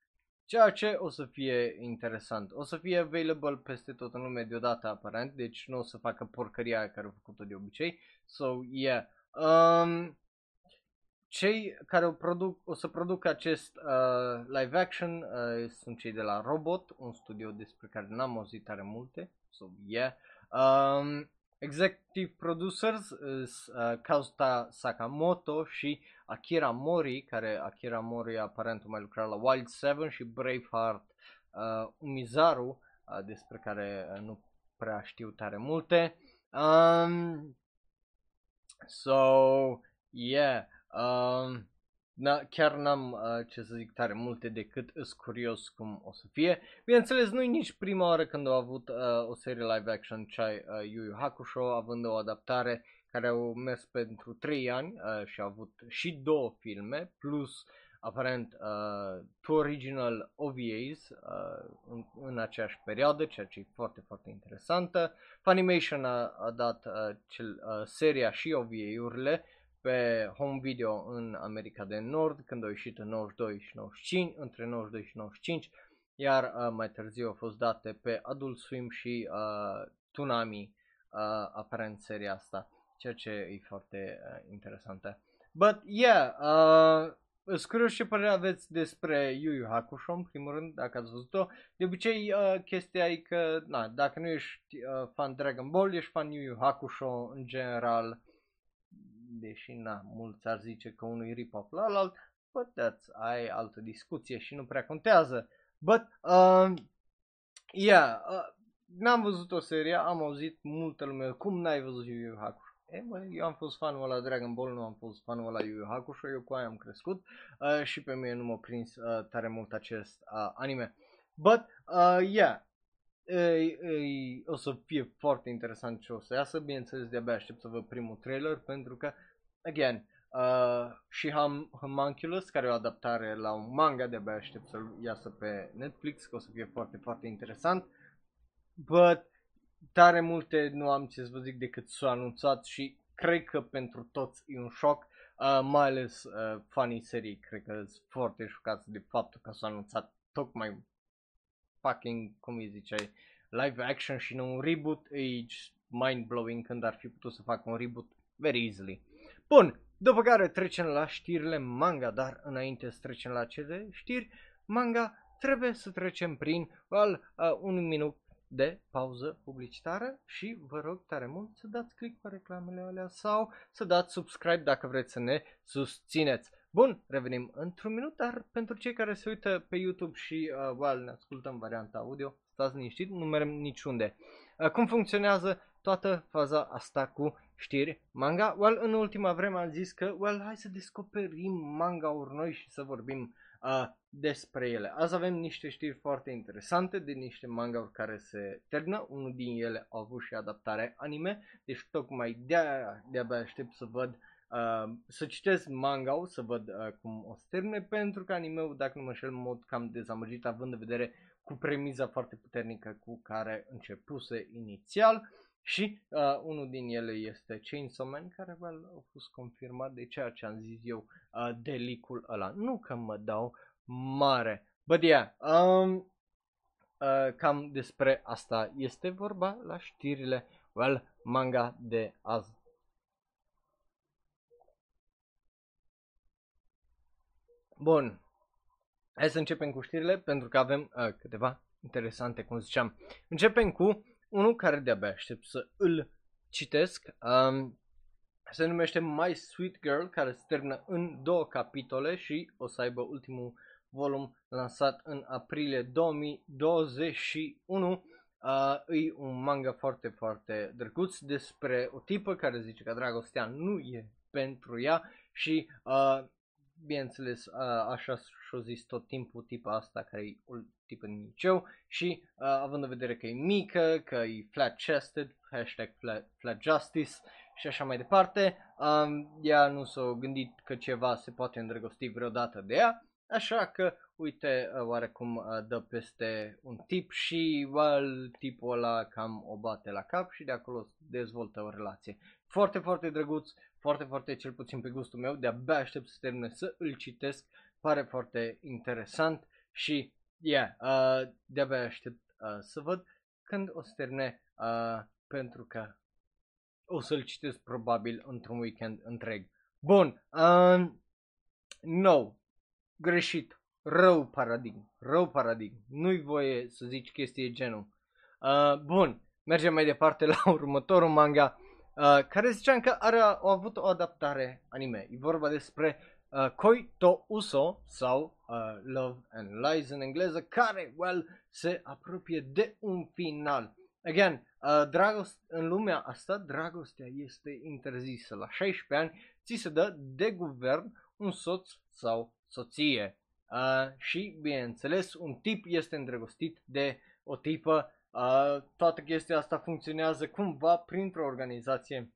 Ceea ce o să fie interesant. O să fie available peste tot în lume deodată aparent, deci nu o să facă porcăria care au făcut-o de obicei. So, yeah. Um, cei care o, produc, o să producă acest uh, live action uh, sunt cei de la Robot, un studio despre care n-am auzit tare multe. So, yeah. Um, executive producers is uh, Kazuta Sakamoto și Akira Mori, care Akira Mori aparent mai lucra la Wild Seven și Braveheart uh, Umizaru, uh, despre care uh, nu prea știu tare multe. Um, so, yeah. Uh, na, chiar n-am uh, ce să zic tare multe decât îs curios cum o să fie. Bineînțeles, nu e nici prima oară când au avut uh, o serie live action cea uh, Yu Yu Hakusho, având o adaptare care au mers pentru 3 ani uh, și au avut și două filme, plus aparent uh, two original OVAs uh, în, în aceeași perioadă, ceea ce e foarte, foarte interesantă. Funimation a, a dat uh, cel, uh, seria și OVA-urile pe home video în America de Nord când au ieșit în 92 și 95, între 92 și 95, iar uh, mai târziu au fost date pe Adult Swim și uh, Tsunami, uh, aparent seria asta, ceea ce e foarte uh, interesantă. But yeah, uh, Îți curios ce părere aveți despre Yu Yu Hakusho, în primul rând, dacă ați văzut-o. De obicei, uh, chestia e că, na, dacă nu ești uh, fan Dragon Ball, ești fan Yu Yu Hakusho, în general, deși na, mulți ar zice că unul e rip-off la alt, but that's, ai altă discuție și nu prea contează. But, uh, yeah, uh, n-am văzut o serie, am auzit multă lume, cum n-ai văzut Yu Yu Hakusho? E, bă, eu am fost fanul la Dragon Ball, nu am fost fanul la Yu Yu Hakusho, eu cu aia am crescut uh, și pe mine nu m-a prins uh, tare mult acest uh, anime. But, uh, yeah, e, e, o să fie foarte interesant ce o să iasă, bineînțeles de-abia aștept să văd primul trailer pentru că again, uh, și Hum- Homunculus, care e o adaptare la un manga, de-abia aștept să-l iasă pe Netflix, că o să fie foarte, foarte interesant. But, tare multe nu am ce să vă zic decât s-a anunțat și cred că pentru toți e un șoc, uh, mai ales uh, fanii serii, cred că sunt foarte șocați de faptul că s-a anunțat tocmai fucking, cum îi ziceai, live action și nu un reboot, e mind-blowing când ar fi putut să facă un reboot very easily. Bun, după care trecem la știrile manga, dar înainte să trecem la cele știri manga, trebuie să trecem prin well, uh, un minut de pauză publicitară și vă rog tare mult să dați click pe reclamele alea sau să dați subscribe dacă vreți să ne susțineți. Bun, revenim într-un minut, dar pentru cei care se uită pe YouTube și uh, well, ne ascultăm varianta audio, stați liniștit, nu merem niciunde. Uh, cum funcționează toată faza asta cu știri manga? Well, în ultima vreme am zis că, well, hai să descoperim manga-uri noi și să vorbim uh, despre ele. Azi avem niște știri foarte interesante de niște manga-uri care se termină. Unul din ele a avut și adaptare anime, deci tocmai de-aia de-abia aștept să văd Uh, să citesc manga să văd uh, cum o să termine, pentru că anime dacă nu mă înșel, mod cam dezamăgit, având în vedere cu premiza foarte puternică cu care începuse inițial. Și uh, unul din ele este Chainsaw Man, care well, a fost confirmat de ceea ce am zis eu uh, de licul ăla. Nu că mă dau mare. But yeah, um, uh, cam despre asta este vorba la știrile, well, manga de azi. Bun, hai să începem cu știrile pentru că avem uh, câteva interesante, cum ziceam. Începem cu unul care de-abia aștept să îl citesc. Um, se numește My Sweet Girl, care se termină în două capitole și o să aibă ultimul volum lansat în aprilie 2021. Uh, e un manga foarte, foarte drăguț despre o tipă care zice că dragostea nu e pentru ea și uh, bineînțeles uh, așa și-o zis tot timpul tipa asta care e o tipă în liceu și uh, având în vedere că e mică, că e flat-chested, hashtag flat, flat justice și așa mai departe, um, ea nu s-a gândit că ceva se poate îndrăgosti vreodată de ea, așa că uite uh, oarecum uh, dă peste un tip și well, tipul ăla cam o bate la cap și de acolo dezvoltă o relație. Foarte, foarte drăguț, foarte, foarte cel puțin pe gustul meu, de-abia aștept să termine să îl citesc, pare foarte interesant și yeah, uh, de-abia aștept uh, să văd când o să termine uh, pentru că o să-l citesc probabil într-un weekend întreg. Bun, uh, no, greșit, rău paradigm, rău paradigm, nu-i voie să zici chestii genul. Uh, bun, mergem mai departe la următorul manga uh, care ziceam că are, a avut o adaptare anime. E vorba despre uh, Koi to Uso sau uh, Love and Lies în engleză, care, well, se apropie de un final. Again, uh, dragost, în lumea asta, dragostea este interzisă. La 16 ani ți se dă de guvern un soț sau soție. Uh, și, bineînțeles, un tip este îndrăgostit de o tipă. Uh, toată chestia asta funcționează cumva printr-o organizație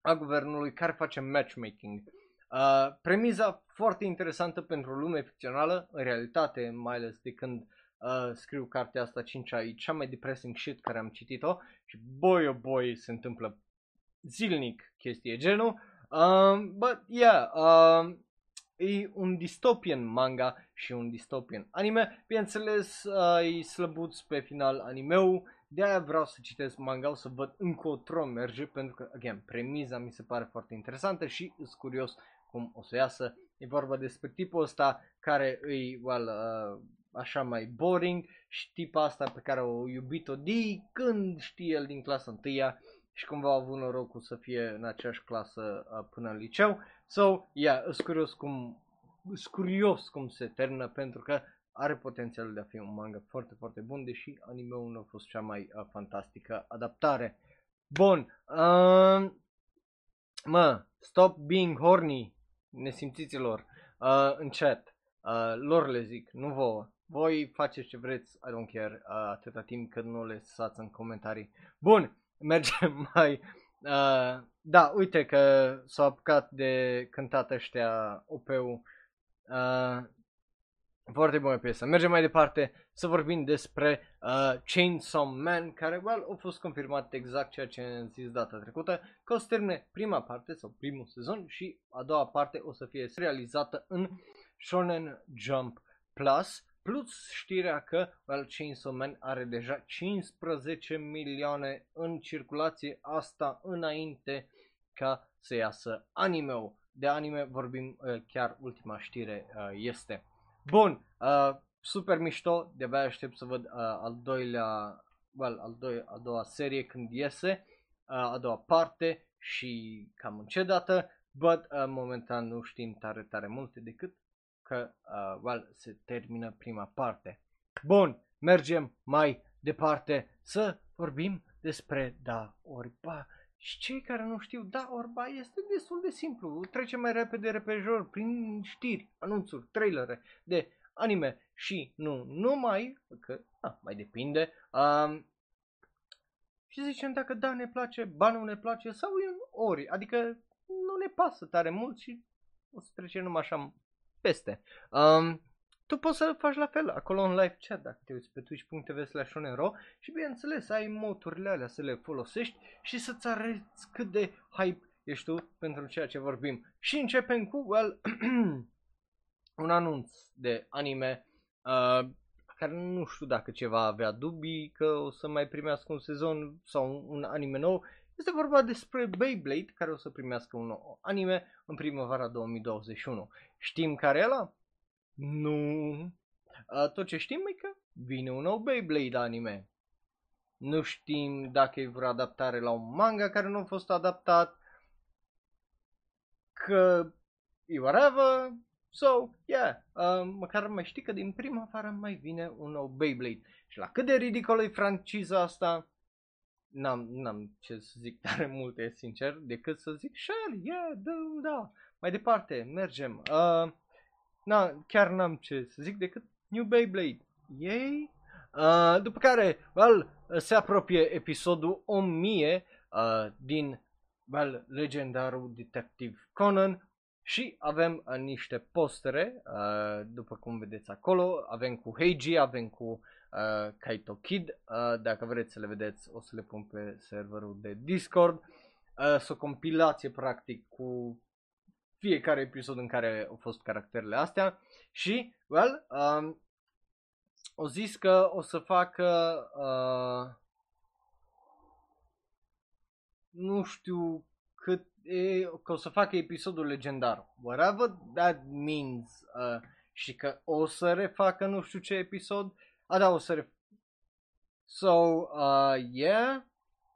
a guvernului care face matchmaking. Uh, premiza foarte interesantă pentru lume ficțională, în realitate, mai ales de când uh, scriu cartea asta 5 e cea mai depressing shit care am citit-o și boy oh boy se întâmplă zilnic chestie genul. Uh, but yeah, uh, e un dystopian manga și un dystopian anime. Bineînțeles, uh, e slăbuț pe final animeu, de aia vreau să citesc manga să văd încotro merge, pentru că, again, premiza mi se pare foarte interesantă și sunt curios cum o să iasă. E vorba despre tipul ăsta care îi, well, uh, așa mai boring și tipa asta pe care o iubit-o de când știe el din clasa întâia și cumva a avut norocul să fie în aceeași clasă uh, până în liceu. So, yeah, sunt curios cum, sunt curios cum se termină pentru că are potențialul de a fi un manga foarte, foarte bun, deși anime-ul nu a fost cea mai uh, fantastică adaptare. Bun, uh, mă, stop being horny, nesimțiților, uh, în chat, uh, lor le zic, nu vouă. Voi faceți ce vreți, I don't care, uh, atâta timp cât nu le lăsați în comentarii. Bun, mergem mai... Uh, da, uite că s-au apucat de cântat ăștia OP-ul. Uh, foarte bună piesă. Mergem mai departe să vorbim despre uh, Chainsaw Man, care well, a fost confirmat exact ceea ce am zis data trecută, că o să termine prima parte sau primul sezon și a doua parte o să fie realizată în Shonen Jump Plus, plus știrea că well, Chainsaw Man are deja 15 milioane în circulație, asta înainte ca să iasă anime-ul. De anime vorbim uh, chiar ultima știre uh, este. Bun, uh, super mișto, de-abia aștept să văd uh, al doilea, well, al doi, a doua serie când iese, uh, a doua parte și cam în ce dată, but uh, momentan nu știm tare, tare multe decât că, uh, well, se termină prima parte. Bun, mergem mai departe să vorbim despre Da Orba. Și cei care nu știu, Da Orba este destul de simplu. Trecem mai repede repejor prin știri, anunțuri, trailere de anime și nu numai, că a, mai depinde. Um, și zicem dacă da ne place, ba nu ne place sau în ori. Adică nu ne pasă tare mult și o să trecem numai așa peste. Um, tu poți să faci la fel acolo în live chat dacă te uiți pe twitch.tv slash și bineînțeles ai moturile alea să le folosești și să-ți arăți cât de hype ești tu pentru ceea ce vorbim. Și începem cu, well, un anunț de anime uh, care nu știu dacă ceva avea dubii că o să mai primească un sezon sau un anime nou. Este vorba despre Beyblade care o să primească un nou anime în primăvara 2021. Știm care e ăla? Nu. Uh, tot ce știm e că vine un nou Beyblade anime. Nu știm dacă e vreo adaptare la un manga care nu a fost adaptat. Că e whatever. So, yeah, uh, măcar mai știi că din primăvară mai vine un nou Beyblade. Și la cât de ridicol e franciza asta, n-am, n-am ce să zic tare multe, sincer, decât să zic, sure, yeah, da, da. Mai departe, mergem. Uh, na, chiar n-am ce să zic decât New Beyblade. Yay! Uh, după care, well, se apropie episodul 1000 uh, din well, legendarul detective Conan și avem uh, niște postere, uh, după cum vedeți acolo, avem cu Heiji, avem cu uh, Kaito Kid, uh, dacă vreți să le vedeți o să le pun pe serverul de Discord. Uh, sunt o compilație practic cu fiecare episod în care au fost caracterele astea și, well, um, o zis că o să facă uh, nu știu cât e, că o să facă episodul legendar. Whatever that means. Uh, și că o să refacă nu știu ce episod. A, da, o să ref... So, uh, yeah.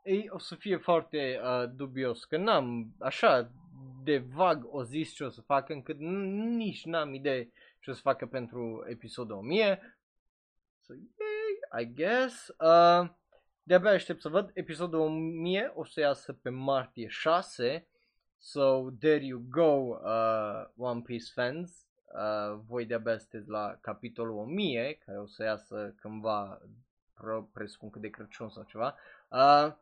Ei, o să fie foarte uh, dubios, că n-am, așa, de vag o zis ce o să facă, încât nici n-am idee ce o să facă pentru episodul 1000. So, yay, I guess. Uh, de-abia aștept să văd. Episodul 1000 o să iasă pe martie 6. So, there you go, uh, One Piece fans. Uh, voi de-abia sunteți la capitolul 1000, care o să iasă cândva, presupun că de Crăciun sau ceva. Uh,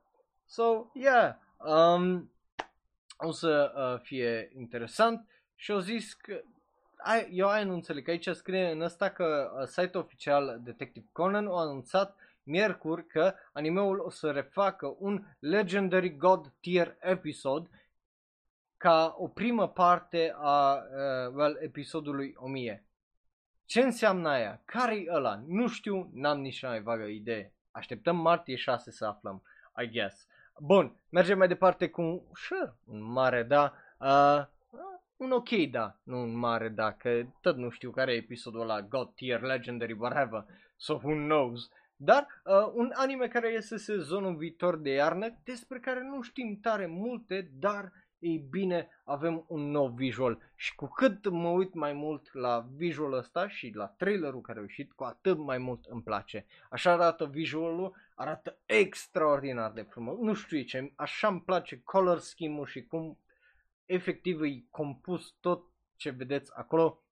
so, yeah, um, o să uh, fie interesant și au zis că ai, eu ai nu înțeleg, aici scrie în ăsta că uh, site oficial Detective Conan a anunțat miercuri că animeul o să refacă un Legendary God tier episod ca o primă parte a uh, well, episodului 1000. Ce înseamnă aia? Care-i ăla? Nu știu, n-am nici mai vagă idee. Așteptăm martie 6 să aflăm, I guess. Bun, mergem mai departe cu un, sure, un mare da. Uh, un ok da, nu un mare da, că tot nu știu care e episodul ăla, God tier, legendary, whatever, so who knows. Dar uh, un anime care iese sezonul viitor de iarnă, despre care nu știm tare multe, dar ei bine, avem un nou visual și cu cât mă uit mai mult la visualul ăsta și la trailerul care a ieșit, cu atât mai mult îmi place. Așa arată visualul, arată extraordinar de frumos. Nu știu ce, așa îmi place color scheme-ul și cum efectiv e compus tot ce vedeți acolo.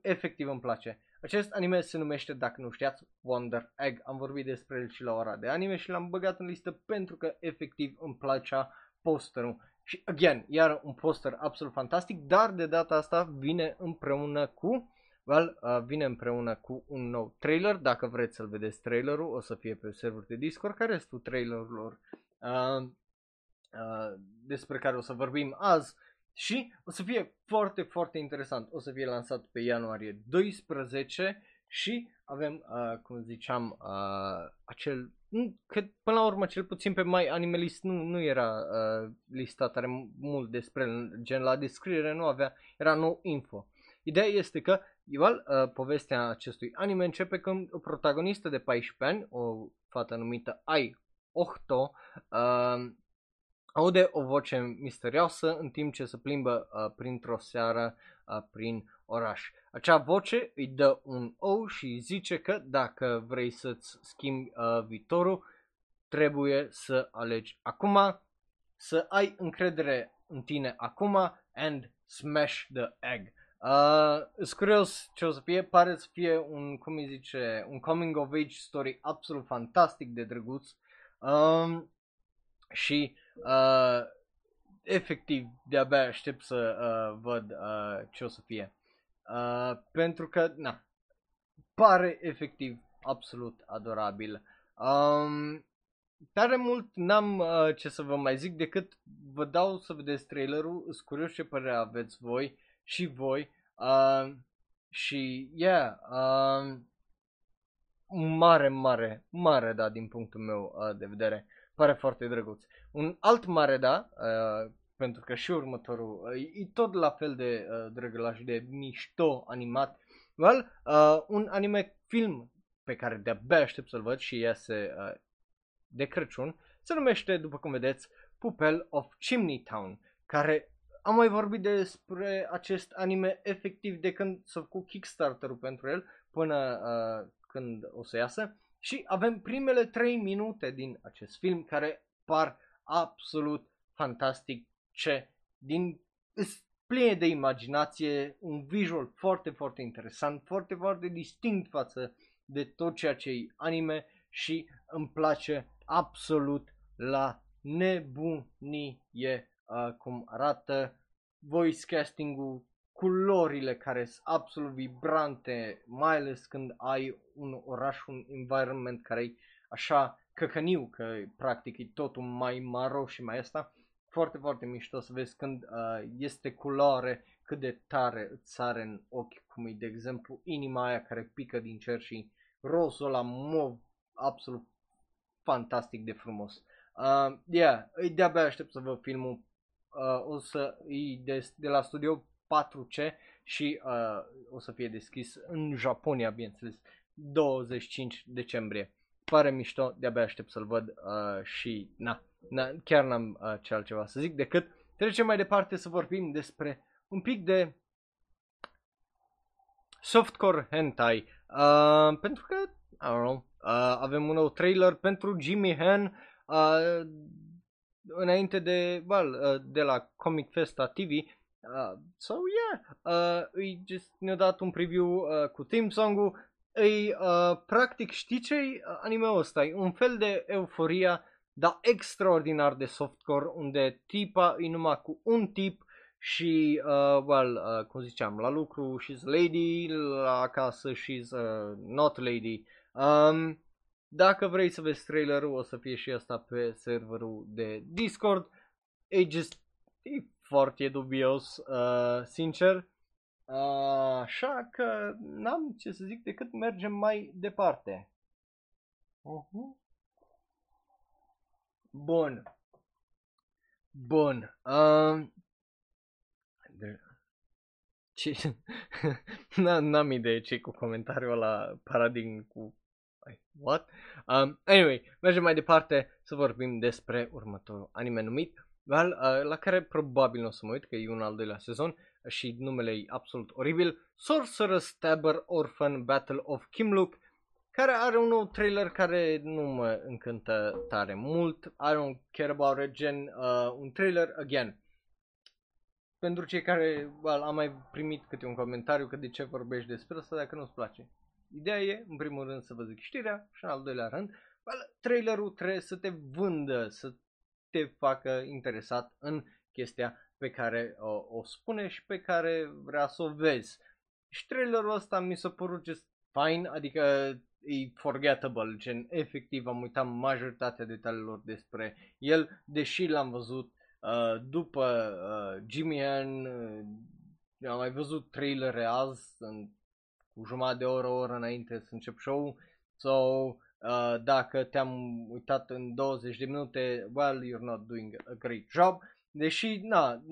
Efectiv îmi place. Acest anime se numește, dacă nu știați, Wonder Egg. Am vorbit despre el și la ora de anime și l-am băgat în listă pentru că efectiv îmi placea posterul. Și, again, iar un poster absolut fantastic, dar de data asta vine împreună cu, well, uh, vine împreună cu un nou trailer. Dacă vreți să-l vedeți trailerul, o să fie pe server de Discord, care este trailerilor uh, uh, despre care o să vorbim azi. Și o să fie foarte, foarte interesant. O să fie lansat pe ianuarie 12 și avem, uh, cum ziceam, uh, acel, că până la urmă, cel puțin pe mai Animalist nu, nu era uh, listat tare mult despre el, gen la descriere nu avea, era nou info. Ideea este că Igual, uh, povestea acestui anime începe când o protagonistă de 14 ani, o fată numită Ai Ohto, uh, aude o voce misterioasă în timp ce se plimbă uh, printr-o seară uh, prin oraș. Acea voce îi dă un ou și îi zice că dacă vrei să-ți schimbi uh, viitorul, trebuie să alegi acum, să ai încredere în tine acum and smash the egg. Uh, sunt curios ce o să fie, pare să fie un, cum îi zice, un coming of age story absolut fantastic de drăguț. Um, și uh, efectiv de-abia aștept să uh, văd uh, ce o să fie. Uh, pentru că, na, pare efectiv absolut adorabil. Um, tare mult n-am uh, ce să vă mai zic decât vă dau să vedeți trailerul, sunt curios ce părere aveți voi și voi. Uh, și, yeah, uh, mare, mare, mare, da, din punctul meu uh, de vedere. Pare foarte drăguț. Un alt mare, da, uh, pentru că și următorul uh, e tot la fel de uh, drăgălaș, de mișto animat. Well, uh, un anime film pe care de-abia aștept să-l văd și iese uh, de Crăciun se numește, după cum vedeți, Pupel of Chimney Town, care am mai vorbit despre acest anime efectiv de când s-a făcut Kickstarter-ul pentru el până uh, când o să iasă și avem primele 3 minute din acest film care par absolut fantastic ce din pline de imaginație, un visual foarte, foarte interesant, foarte, foarte distinct față de tot ceea ce e anime și îmi place absolut la nebunie uh, cum arată voice casting-ul, culorile care sunt absolut vibrante, mai ales când ai un oraș, un environment care e așa căcăniu, că practic e totul mai maro și mai asta. Foarte, foarte mișto să vezi când uh, este culoare, cât de tare îți sare în ochi, cum e de exemplu inima aia care pică din cer și rozul la mov absolut fantastic de frumos. Uh, yeah, de-abia aștept să văd filmul. Uh, o să e de, de la studio 4C și uh, o să fie deschis în Japonia, bineînțeles, 25 decembrie. Pare mișto, de-abia aștept să-l văd uh, și na, na, chiar n-am uh, ce altceva să zic decât trecem mai departe să vorbim despre un pic de softcore hentai. Uh, pentru că, I don't know, Uh, avem un nou trailer pentru Jimmy Han uh, înainte de, well, uh, de la Comic Festa TV. Uh, so, yeah, uh, îi just ne-a dat un preview uh, cu theme song-ul. Îi, uh, practic, știi ce anime-ul ăsta? E un fel de euforia, dar extraordinar de softcore, unde tipa e numai cu un tip și, uh, well, uh, cum ziceam, la lucru she's lady, la acasă she's uh, not lady. Um, dacă vrei să vezi trailerul, o să fie și asta pe serverul de Discord. E just, e foarte dubios, uh, sincer. Uh, așa că n-am ce să zic decât mergem mai departe. Uh-huh. Bun. Bun. Uh, ce... N-am idee ce cu comentariul ăla paradigm cu what? Um, anyway, mergem mai departe să vorbim despre următorul anime numit, well, uh, la care probabil nu o să mă uit, că e un al doilea sezon și numele e absolut oribil, Sorcerer Stabber Orphan Battle of Kimlook, care are un nou trailer care nu mă încântă tare mult, I don't care about it, gen uh, un trailer, again, pentru cei care well, am mai primit câte un comentariu că de ce vorbești despre asta dacă nu-ți place. Ideea e, în primul rând, să vă zic știrea și în al doilea rând, trailerul trebuie să te vândă, să te facă interesat în chestia pe care o, o spune și pe care vrea să o vezi. Și trailerul ăsta mi s-a părut just fine, adică e forgettable, gen efectiv am uitat majoritatea detaliilor despre el, deși l-am văzut uh, după uh, Jimmy Han, uh, am mai văzut trailere azi, în cu jumătate de oră, o oră înainte să încep show So, uh, dacă te-am uitat în 20 de minute, well, you're not doing a great job. deși, na,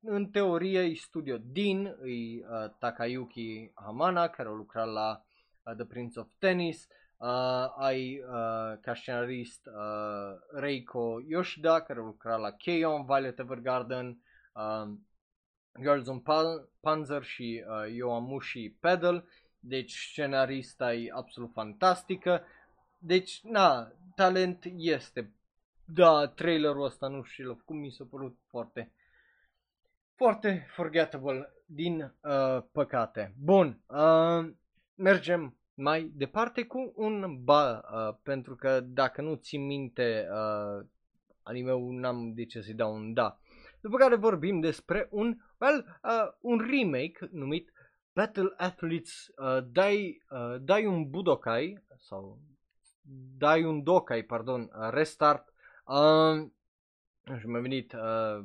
în teorie e studio din, e uh, Takayuki Hamana, care a lucrat la uh, The Prince of Tennis, uh, ai uh, ca scenarist uh, Reiko Yoshida, care a lucrat la Keion, Violet Evergarden, uh, Girls on Panzer și uh, Yoamushi Pedal, deci scenarista e absolut fantastică, deci, na, talent este. Da, trailerul ăsta, nu știu cum mi s-a părut foarte, foarte forgettable, din uh, păcate. Bun, uh, mergem mai departe cu un ba, uh, pentru că dacă nu țin minte uh, anime-ul, n-am de ce să-i dau un da. După care vorbim despre un, well, uh, un remake numit Battle Athletes uh, Dai, uh, Dai un Budokai sau Dai un Dokai, pardon, uh, Restart. Uh, și mi-a venit uh,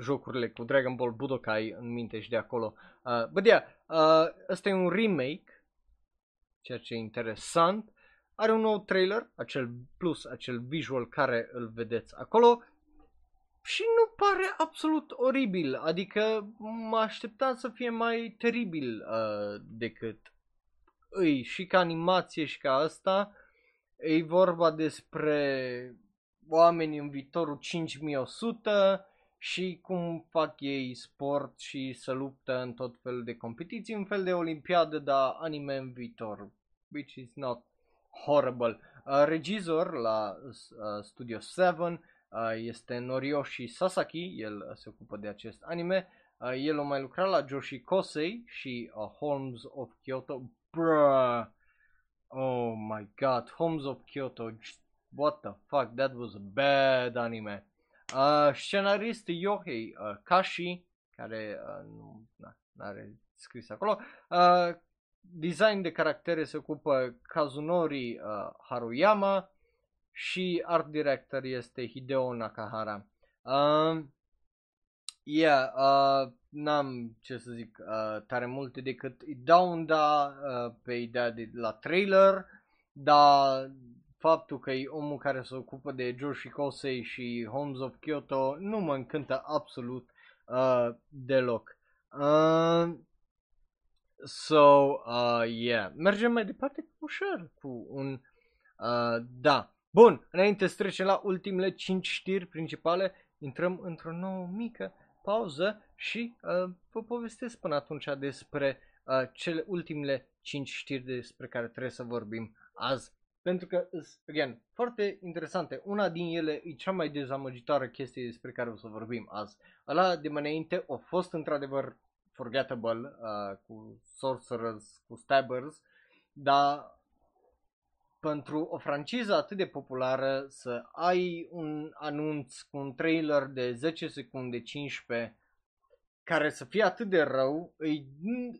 jocurile cu Dragon Ball Budokai în minte și de acolo. Uh, but yeah, uh, ăsta e un remake, ceea ce e interesant. Are un nou trailer, acel plus acel visual care îl vedeți acolo și nu pare absolut oribil, adică mă așteptam să fie mai teribil uh, decât îi și ca animație și ca asta. E vorba despre oameni în viitorul 5100 și cum fac ei sport și să luptă în tot felul de competiții, un fel de olimpiadă, dar anime în viitor, which is not horrible. Uh, regizor la uh, Studio 7 Uh, este Noriyoshi Sasaki, el uh, se ocupă de acest anime. Uh, el a mai lucrat la Joshi Kosei și Holmes of Kyoto. Bruh! Oh my god, Holmes of Kyoto. What the fuck, that was a bad anime. Uh, scenarist Yohei uh, Kashi, care uh, nu are scris acolo. Uh, design de caractere se ocupă Kazunori uh, Haruyama și art director este Hideo Nakahara. Uh, yeah, uh, n-am ce să zic uh, tare multe decât îi dau un da uh, pe ideea de la trailer, dar faptul că e omul care se ocupă de Joshi Kosei și Homes of Kyoto nu mă încântă absolut uh, deloc. Uh, so, uh, yeah, mergem mai departe? Cu ușor, cu un, uh, da, Bun, înainte să trecem la ultimele 5 știri principale, intrăm într-o nouă mică pauză și uh, vă povestesc până atunci despre uh, cele ultimele 5 știri despre care trebuie să vorbim azi. Pentru că, again, foarte interesante. Una din ele e cea mai dezamăgitoare chestie despre care o să vorbim azi. Ăla de mai înainte a fost într-adevăr forgettable uh, cu sorcerers, cu stabbers, dar pentru o franciză atât de populară să ai un anunț cu un trailer de 10 secunde, 15, care să fie atât de rău, e,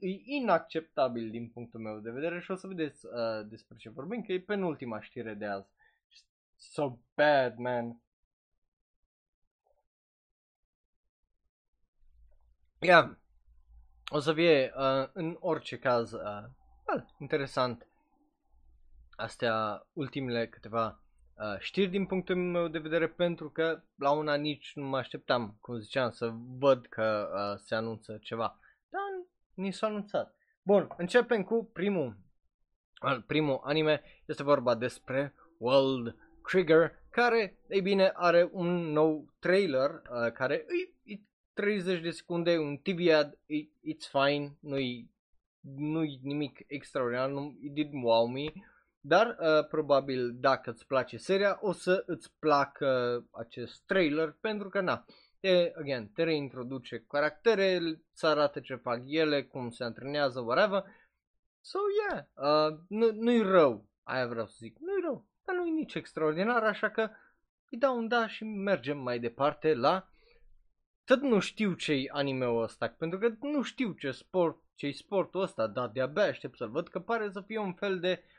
e inacceptabil din punctul meu de vedere și o să vedeți uh, despre ce vorbim, că e penultima știre de azi. So bad, man. Yeah. O să fie uh, în orice caz uh, well, interesant astea ultimele câteva uh, știri din punctul meu de vedere pentru că la una nici nu mă așteptam, cum ziceam, să văd că uh, se anunță ceva. Dar ni s-a anunțat. Bun, începem cu primul, uh, primul anime, este vorba despre World Trigger, care, ei bine, are un nou trailer uh, care e, e 30 de secunde, un TV ad, e, it's fine, nu-i, nu-i nimic extraordinar, nu, it didn't wow me, dar uh, probabil dacă îți place seria o să îți placă acest trailer pentru că na, te, again, te reintroduce caractere, îți arată ce fac ele, cum se antrenează, whatever. So yeah, uh, nu, nu-i rău, aia vreau să zic, nu-i rău, dar nu-i nici extraordinar, așa că îi dau un da și mergem mai departe la tot nu știu ce-i anime-ul ăsta, pentru că nu știu ce sport, ce-i sportul ăsta, dar de-abia aștept să-l văd, că pare să fie un fel de uh,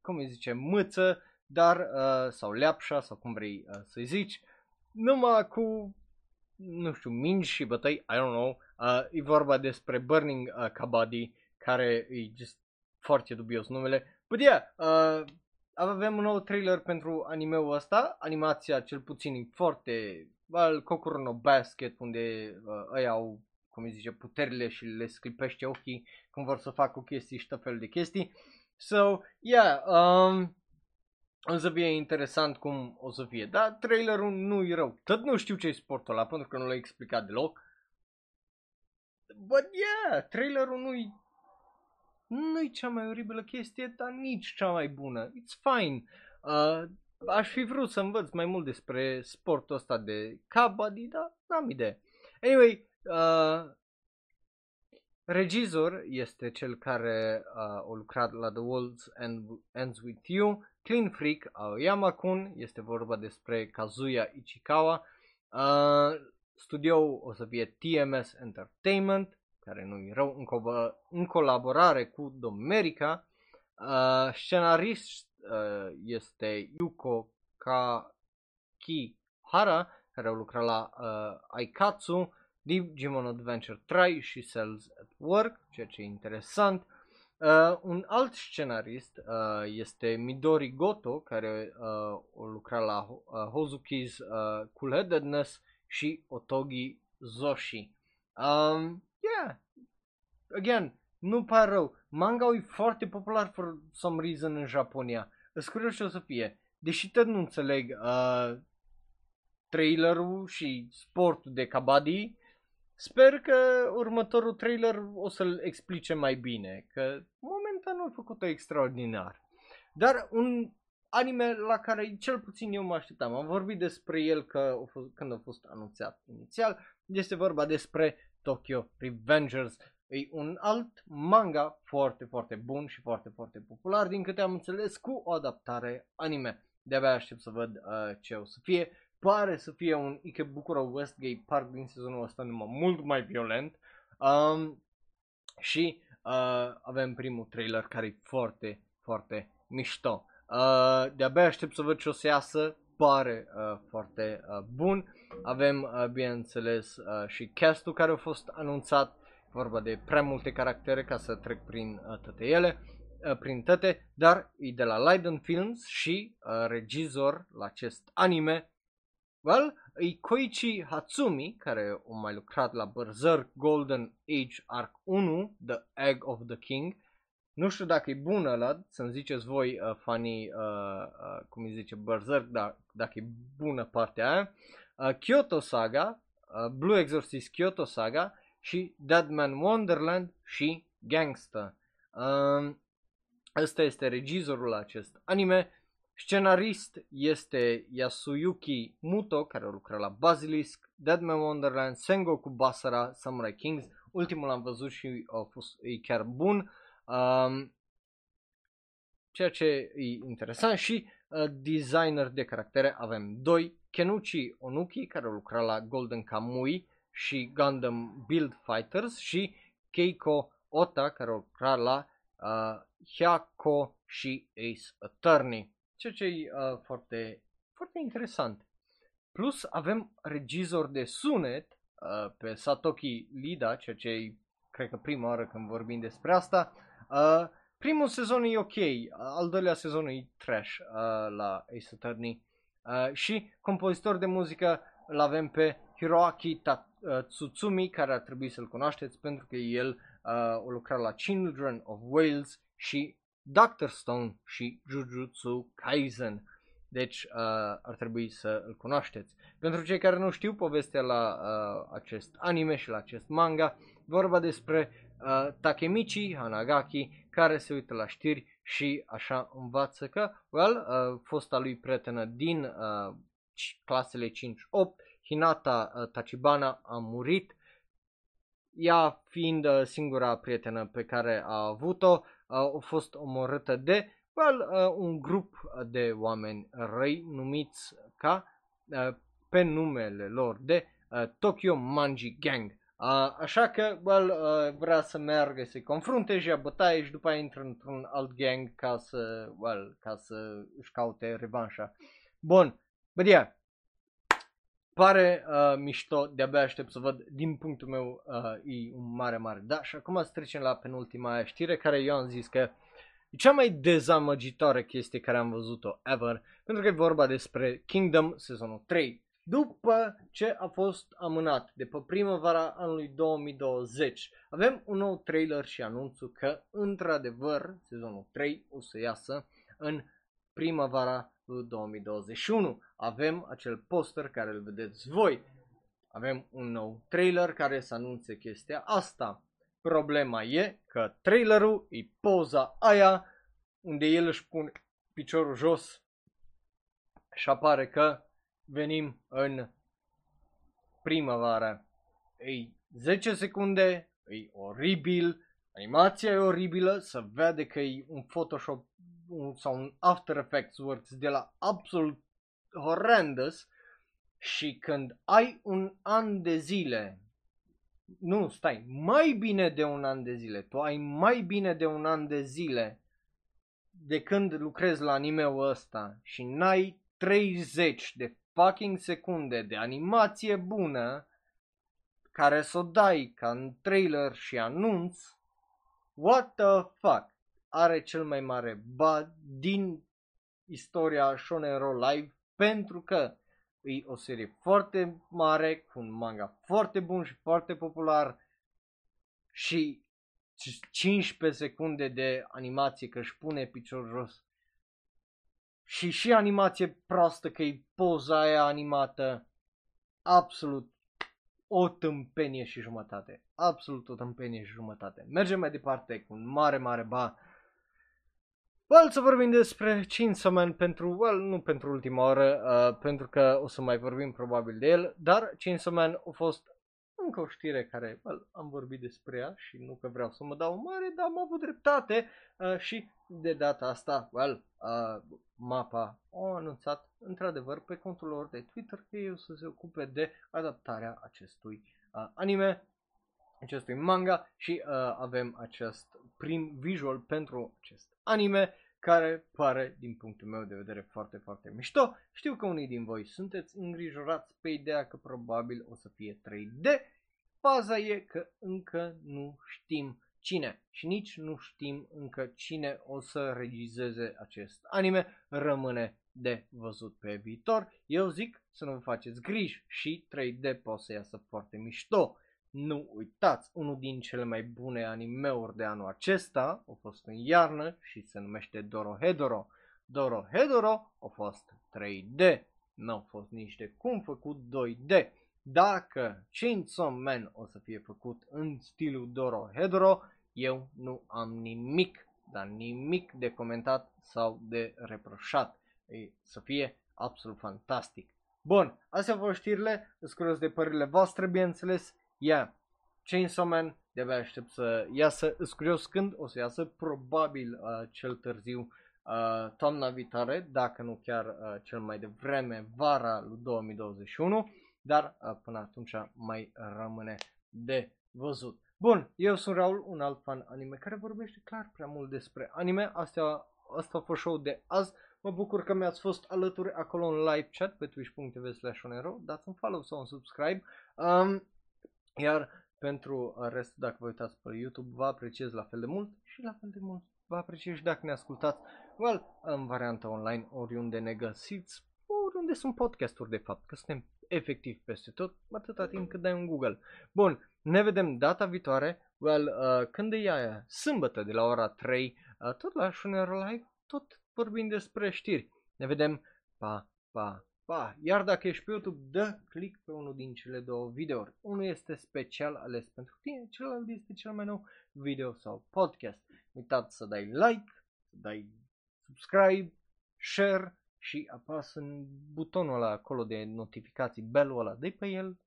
cum îi zice, mâță, dar, uh, sau leapșa, sau cum vrei uh, să-i zici, numai cu, nu știu, mingi și bătăi, I don't know, uh, e vorba despre Burning uh, Kabaddi, care e just foarte dubios numele. But yeah, uh, avem un nou trailer pentru animeul ăsta, animația cel puțin e foarte, well, Kokoro no Basket, unde uh, ăia au, cum îi zice, puterile și le sclipește ochii când vor să facă chestii și tot fel de chestii. So, yeah, um, o să fie interesant cum o să fie. Dar trailerul nu e rău. Tot nu știu ce e sportul ăla pentru că nu l-a explicat deloc. But yeah, trailerul nu-i nu-i cea mai oribilă chestie, dar nici cea mai bună. It's fine. Uh, aș fi vrut să învăț mai mult despre sportul ăsta de kabaddi, dar n-am idee. Anyway, uh, regizor este cel care uh, a lucrat la The World Ends With You. Clean Freak, Aoyama-kun, este vorba despre Kazuya Ichikawa. Uh, studio o să fie TMS Entertainment, care nu e rău, în, co- în colaborare cu Domerica. Uh, scenarist uh, este Yuko Kakihara, care au lucrat la uh, Aikatsu, Digimon Adventure 3 și Cells at Work, ceea ce e interesant. Uh, un alt scenarist uh, este Midori Goto, care uh, a lucrat la uh, Hozuki's uh, Cool-Headedness și Otogi Zoshi. Um, yeah, again, nu pare rău. Manga e foarte popular for some reason în Japonia. Îți curios ce o să fie. Deși tot nu înțeleg uh, trailerul și sportul de kabaddi, sper că următorul trailer o să-l explice mai bine, că momentan nu a făcut-o extraordinar. Dar un anime la care cel puțin eu mă așteptam. Am vorbit despre el că a fost, când a fost anunțat inițial. Este vorba despre Tokyo Revengers. E un alt manga foarte, foarte bun și foarte, foarte popular, din câte am înțeles, cu o adaptare anime. De-abia aștept să văd uh, ce o să fie. Pare să fie un Ikebukuro Westgate Park din sezonul ăsta numai mult mai violent. Um, și uh, avem primul trailer care e foarte, foarte mișto. Uh, de-abia aștept să văd ce o să iasă. Pare uh, foarte uh, bun. Avem, uh, bineînțeles, uh, și castul care a fost anunțat vorba de prea multe caractere ca să trec prin uh, toate ele, uh, prin toate, dar e de la Leiden Films și uh, regizor la acest anime, well, e Koichi Hatsumi, care a mai lucrat la Berserk Golden Age Arc 1, The Egg of the King, nu știu dacă e bună la, să-mi ziceți voi, uh, fanii, uh, uh, cum îi zice, Berserk, dar dacă e bună partea aia. Uh, Kyoto Saga, uh, Blue Exorcist Kyoto Saga și Deadman Wonderland și Gangsta. Um, ăsta este regizorul la acest anime. Scenarist este Yasuyuki Muto, care lucra la Basilisk, Deadman Wonderland, Sengoku Basara, Samurai Kings. Ultimul am văzut și a fost, e chiar bun. Um, ceea ce e interesant și uh, designer de caractere avem doi. Kenuchi Onuki, care lucra la Golden Kamui, și Gundam Build Fighters și Keiko Ota care o lucra la uh, Hyako și Ace Attorney. Ceea ce e uh, foarte, foarte interesant. Plus avem regizor de sunet uh, pe Satoki Lida, ceea ce e cred că prima oară când vorbim despre asta. Uh, primul sezon e ok, al doilea sezon e trash uh, la Ace Attorney. Uh, și compozitor de muzică îl avem pe Hiroaki Ta- uh, Tsutsumi, care ar trebui să-l cunoașteți pentru că el uh, a lucrat la Children of Wales și Doctor Stone și Jujutsu Kaisen. Deci uh, ar trebui să îl cunoașteți. Pentru cei care nu știu povestea la uh, acest anime și la acest manga, vorba despre uh, Takemichi Hanagaki care se uită la știri și așa învață că, well, uh, fosta lui prietenă din uh, clasele 5-8 Hinata uh, Tachibana a murit, ea fiind uh, singura prietenă pe care a avut-o, uh, a fost omorâtă de well, un grup de oameni răi numiți ca pe numele lor de Tokyo Manji Gang. așa că well, vrea să meargă să-i confrunte și a bătaie și după aia intră într-un alt gang ca să, well, ca să își caute revanșa. Bun, but yeah, Pare uh, mișto, de-abia aștept să văd, din punctul meu uh, e un mare, mare da. Și acum să trecem la penultima aia știre care eu am zis că e cea mai dezamăgitoare chestie care am văzut-o ever, pentru că e vorba despre Kingdom sezonul 3. după ce a fost amânat de pe primăvara anului 2020. Avem un nou trailer și anunțul că, într-adevăr, sezonul 3 o să iasă în primăvara 2021. Avem acel poster care îl vedeți voi. Avem un nou trailer care să anunțe chestia asta. Problema e că trailerul e poza aia unde el își pune piciorul jos și apare că venim în primăvară. E 10 secunde, e oribil, animația e oribilă, să vede că e un Photoshop un, sau un After Effects Works de la absolut horrendous și când ai un an de zile, nu, stai, mai bine de un an de zile, tu ai mai bine de un an de zile de când lucrezi la anime-ul ăsta și n-ai 30 de fucking secunde de animație bună care să o dai ca în trailer și anunț, what the fuck? Are cel mai mare bad din istoria Shonen Roll Live pentru că e o serie foarte mare, cu un manga foarte bun și foarte popular și 15 secunde de animație că își pune piciorul jos și și animație proastă că e poza aia animată absolut o tâmpenie și jumătate. Absolut o tâmpenie și jumătate. Mergem mai departe cu un mare, mare ba. Well, să vorbim despre Chainsaw Man pentru, well, nu pentru ultima oră, uh, pentru că o să mai vorbim probabil de el, dar Chainsaw Man a fost încă o știre care well, am vorbit despre ea și nu că vreau să mă dau mare, dar am avut dreptate uh, și de data asta, well, uh, mapa au anunțat într-adevăr pe contul lor de Twitter că ei o să se ocupe de adaptarea acestui uh, anime, acestui manga și uh, avem acest prim visual pentru acest anime care pare, din punctul meu de vedere, foarte, foarte mișto. Știu că unii din voi sunteți îngrijorați pe ideea că probabil o să fie 3D. Faza e că încă nu știm cine și nici nu știm încă cine o să regizeze acest anime. Rămâne de văzut pe viitor. Eu zic să nu vă faceți griji și 3D poate să iasă foarte mișto. Nu uitați, unul din cele mai bune animeuri de anul acesta a fost în iarnă și se numește Dorohedoro. Dorohedoro a fost 3D, nu a fost nici de cum făcut 2D. Dacă Chainsaw Man o să fie făcut în stilul Dorohedoro, eu nu am nimic, dar nimic de comentat sau de reproșat. E, să fie absolut fantastic. Bun, astea au fost știrile, îți de părerile voastre, bineînțeles yeah, Chainsaw Man, de-abia aștept să iasă, îs curios când o să iasă, probabil uh, cel târziu uh, toamna viitoare, dacă nu chiar uh, cel mai devreme, vara lui 2021, dar uh, până atunci mai rămâne de văzut. Bun, eu sunt Raul, un alt fan anime care vorbește clar prea mult despre anime. Astea, asta a fost show de azi. Mă bucur că mi-ați fost alături acolo în live chat pe twitch.tv slash Dați un follow sau un subscribe. Um, iar pentru restul, dacă vă uitați pe YouTube, vă apreciez la fel de mult și la fel de mult vă apreciez și dacă ne ascultați well, în varianta online, oriunde ne găsiți, oriunde sunt podcasturi de fapt, că suntem efectiv peste tot, atâta timp cât dai un Google. Bun, ne vedem data viitoare, well, uh, când e aia, sâmbătă de la ora 3, uh, tot la Shunero Live, tot vorbim despre știri. Ne vedem, pa, pa! Pa, iar dacă ești pe YouTube, dă click pe unul din cele două videouri. Unul este special ales pentru tine, celălalt este cel mai nou video sau podcast. Uitați să dai like, să dai subscribe, share și apasă în butonul ăla acolo de notificații, belul ăla, dă pe el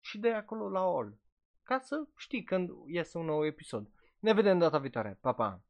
și de acolo la all. Ca să știi când iese un nou episod. Ne vedem data viitoare. Pa, pa!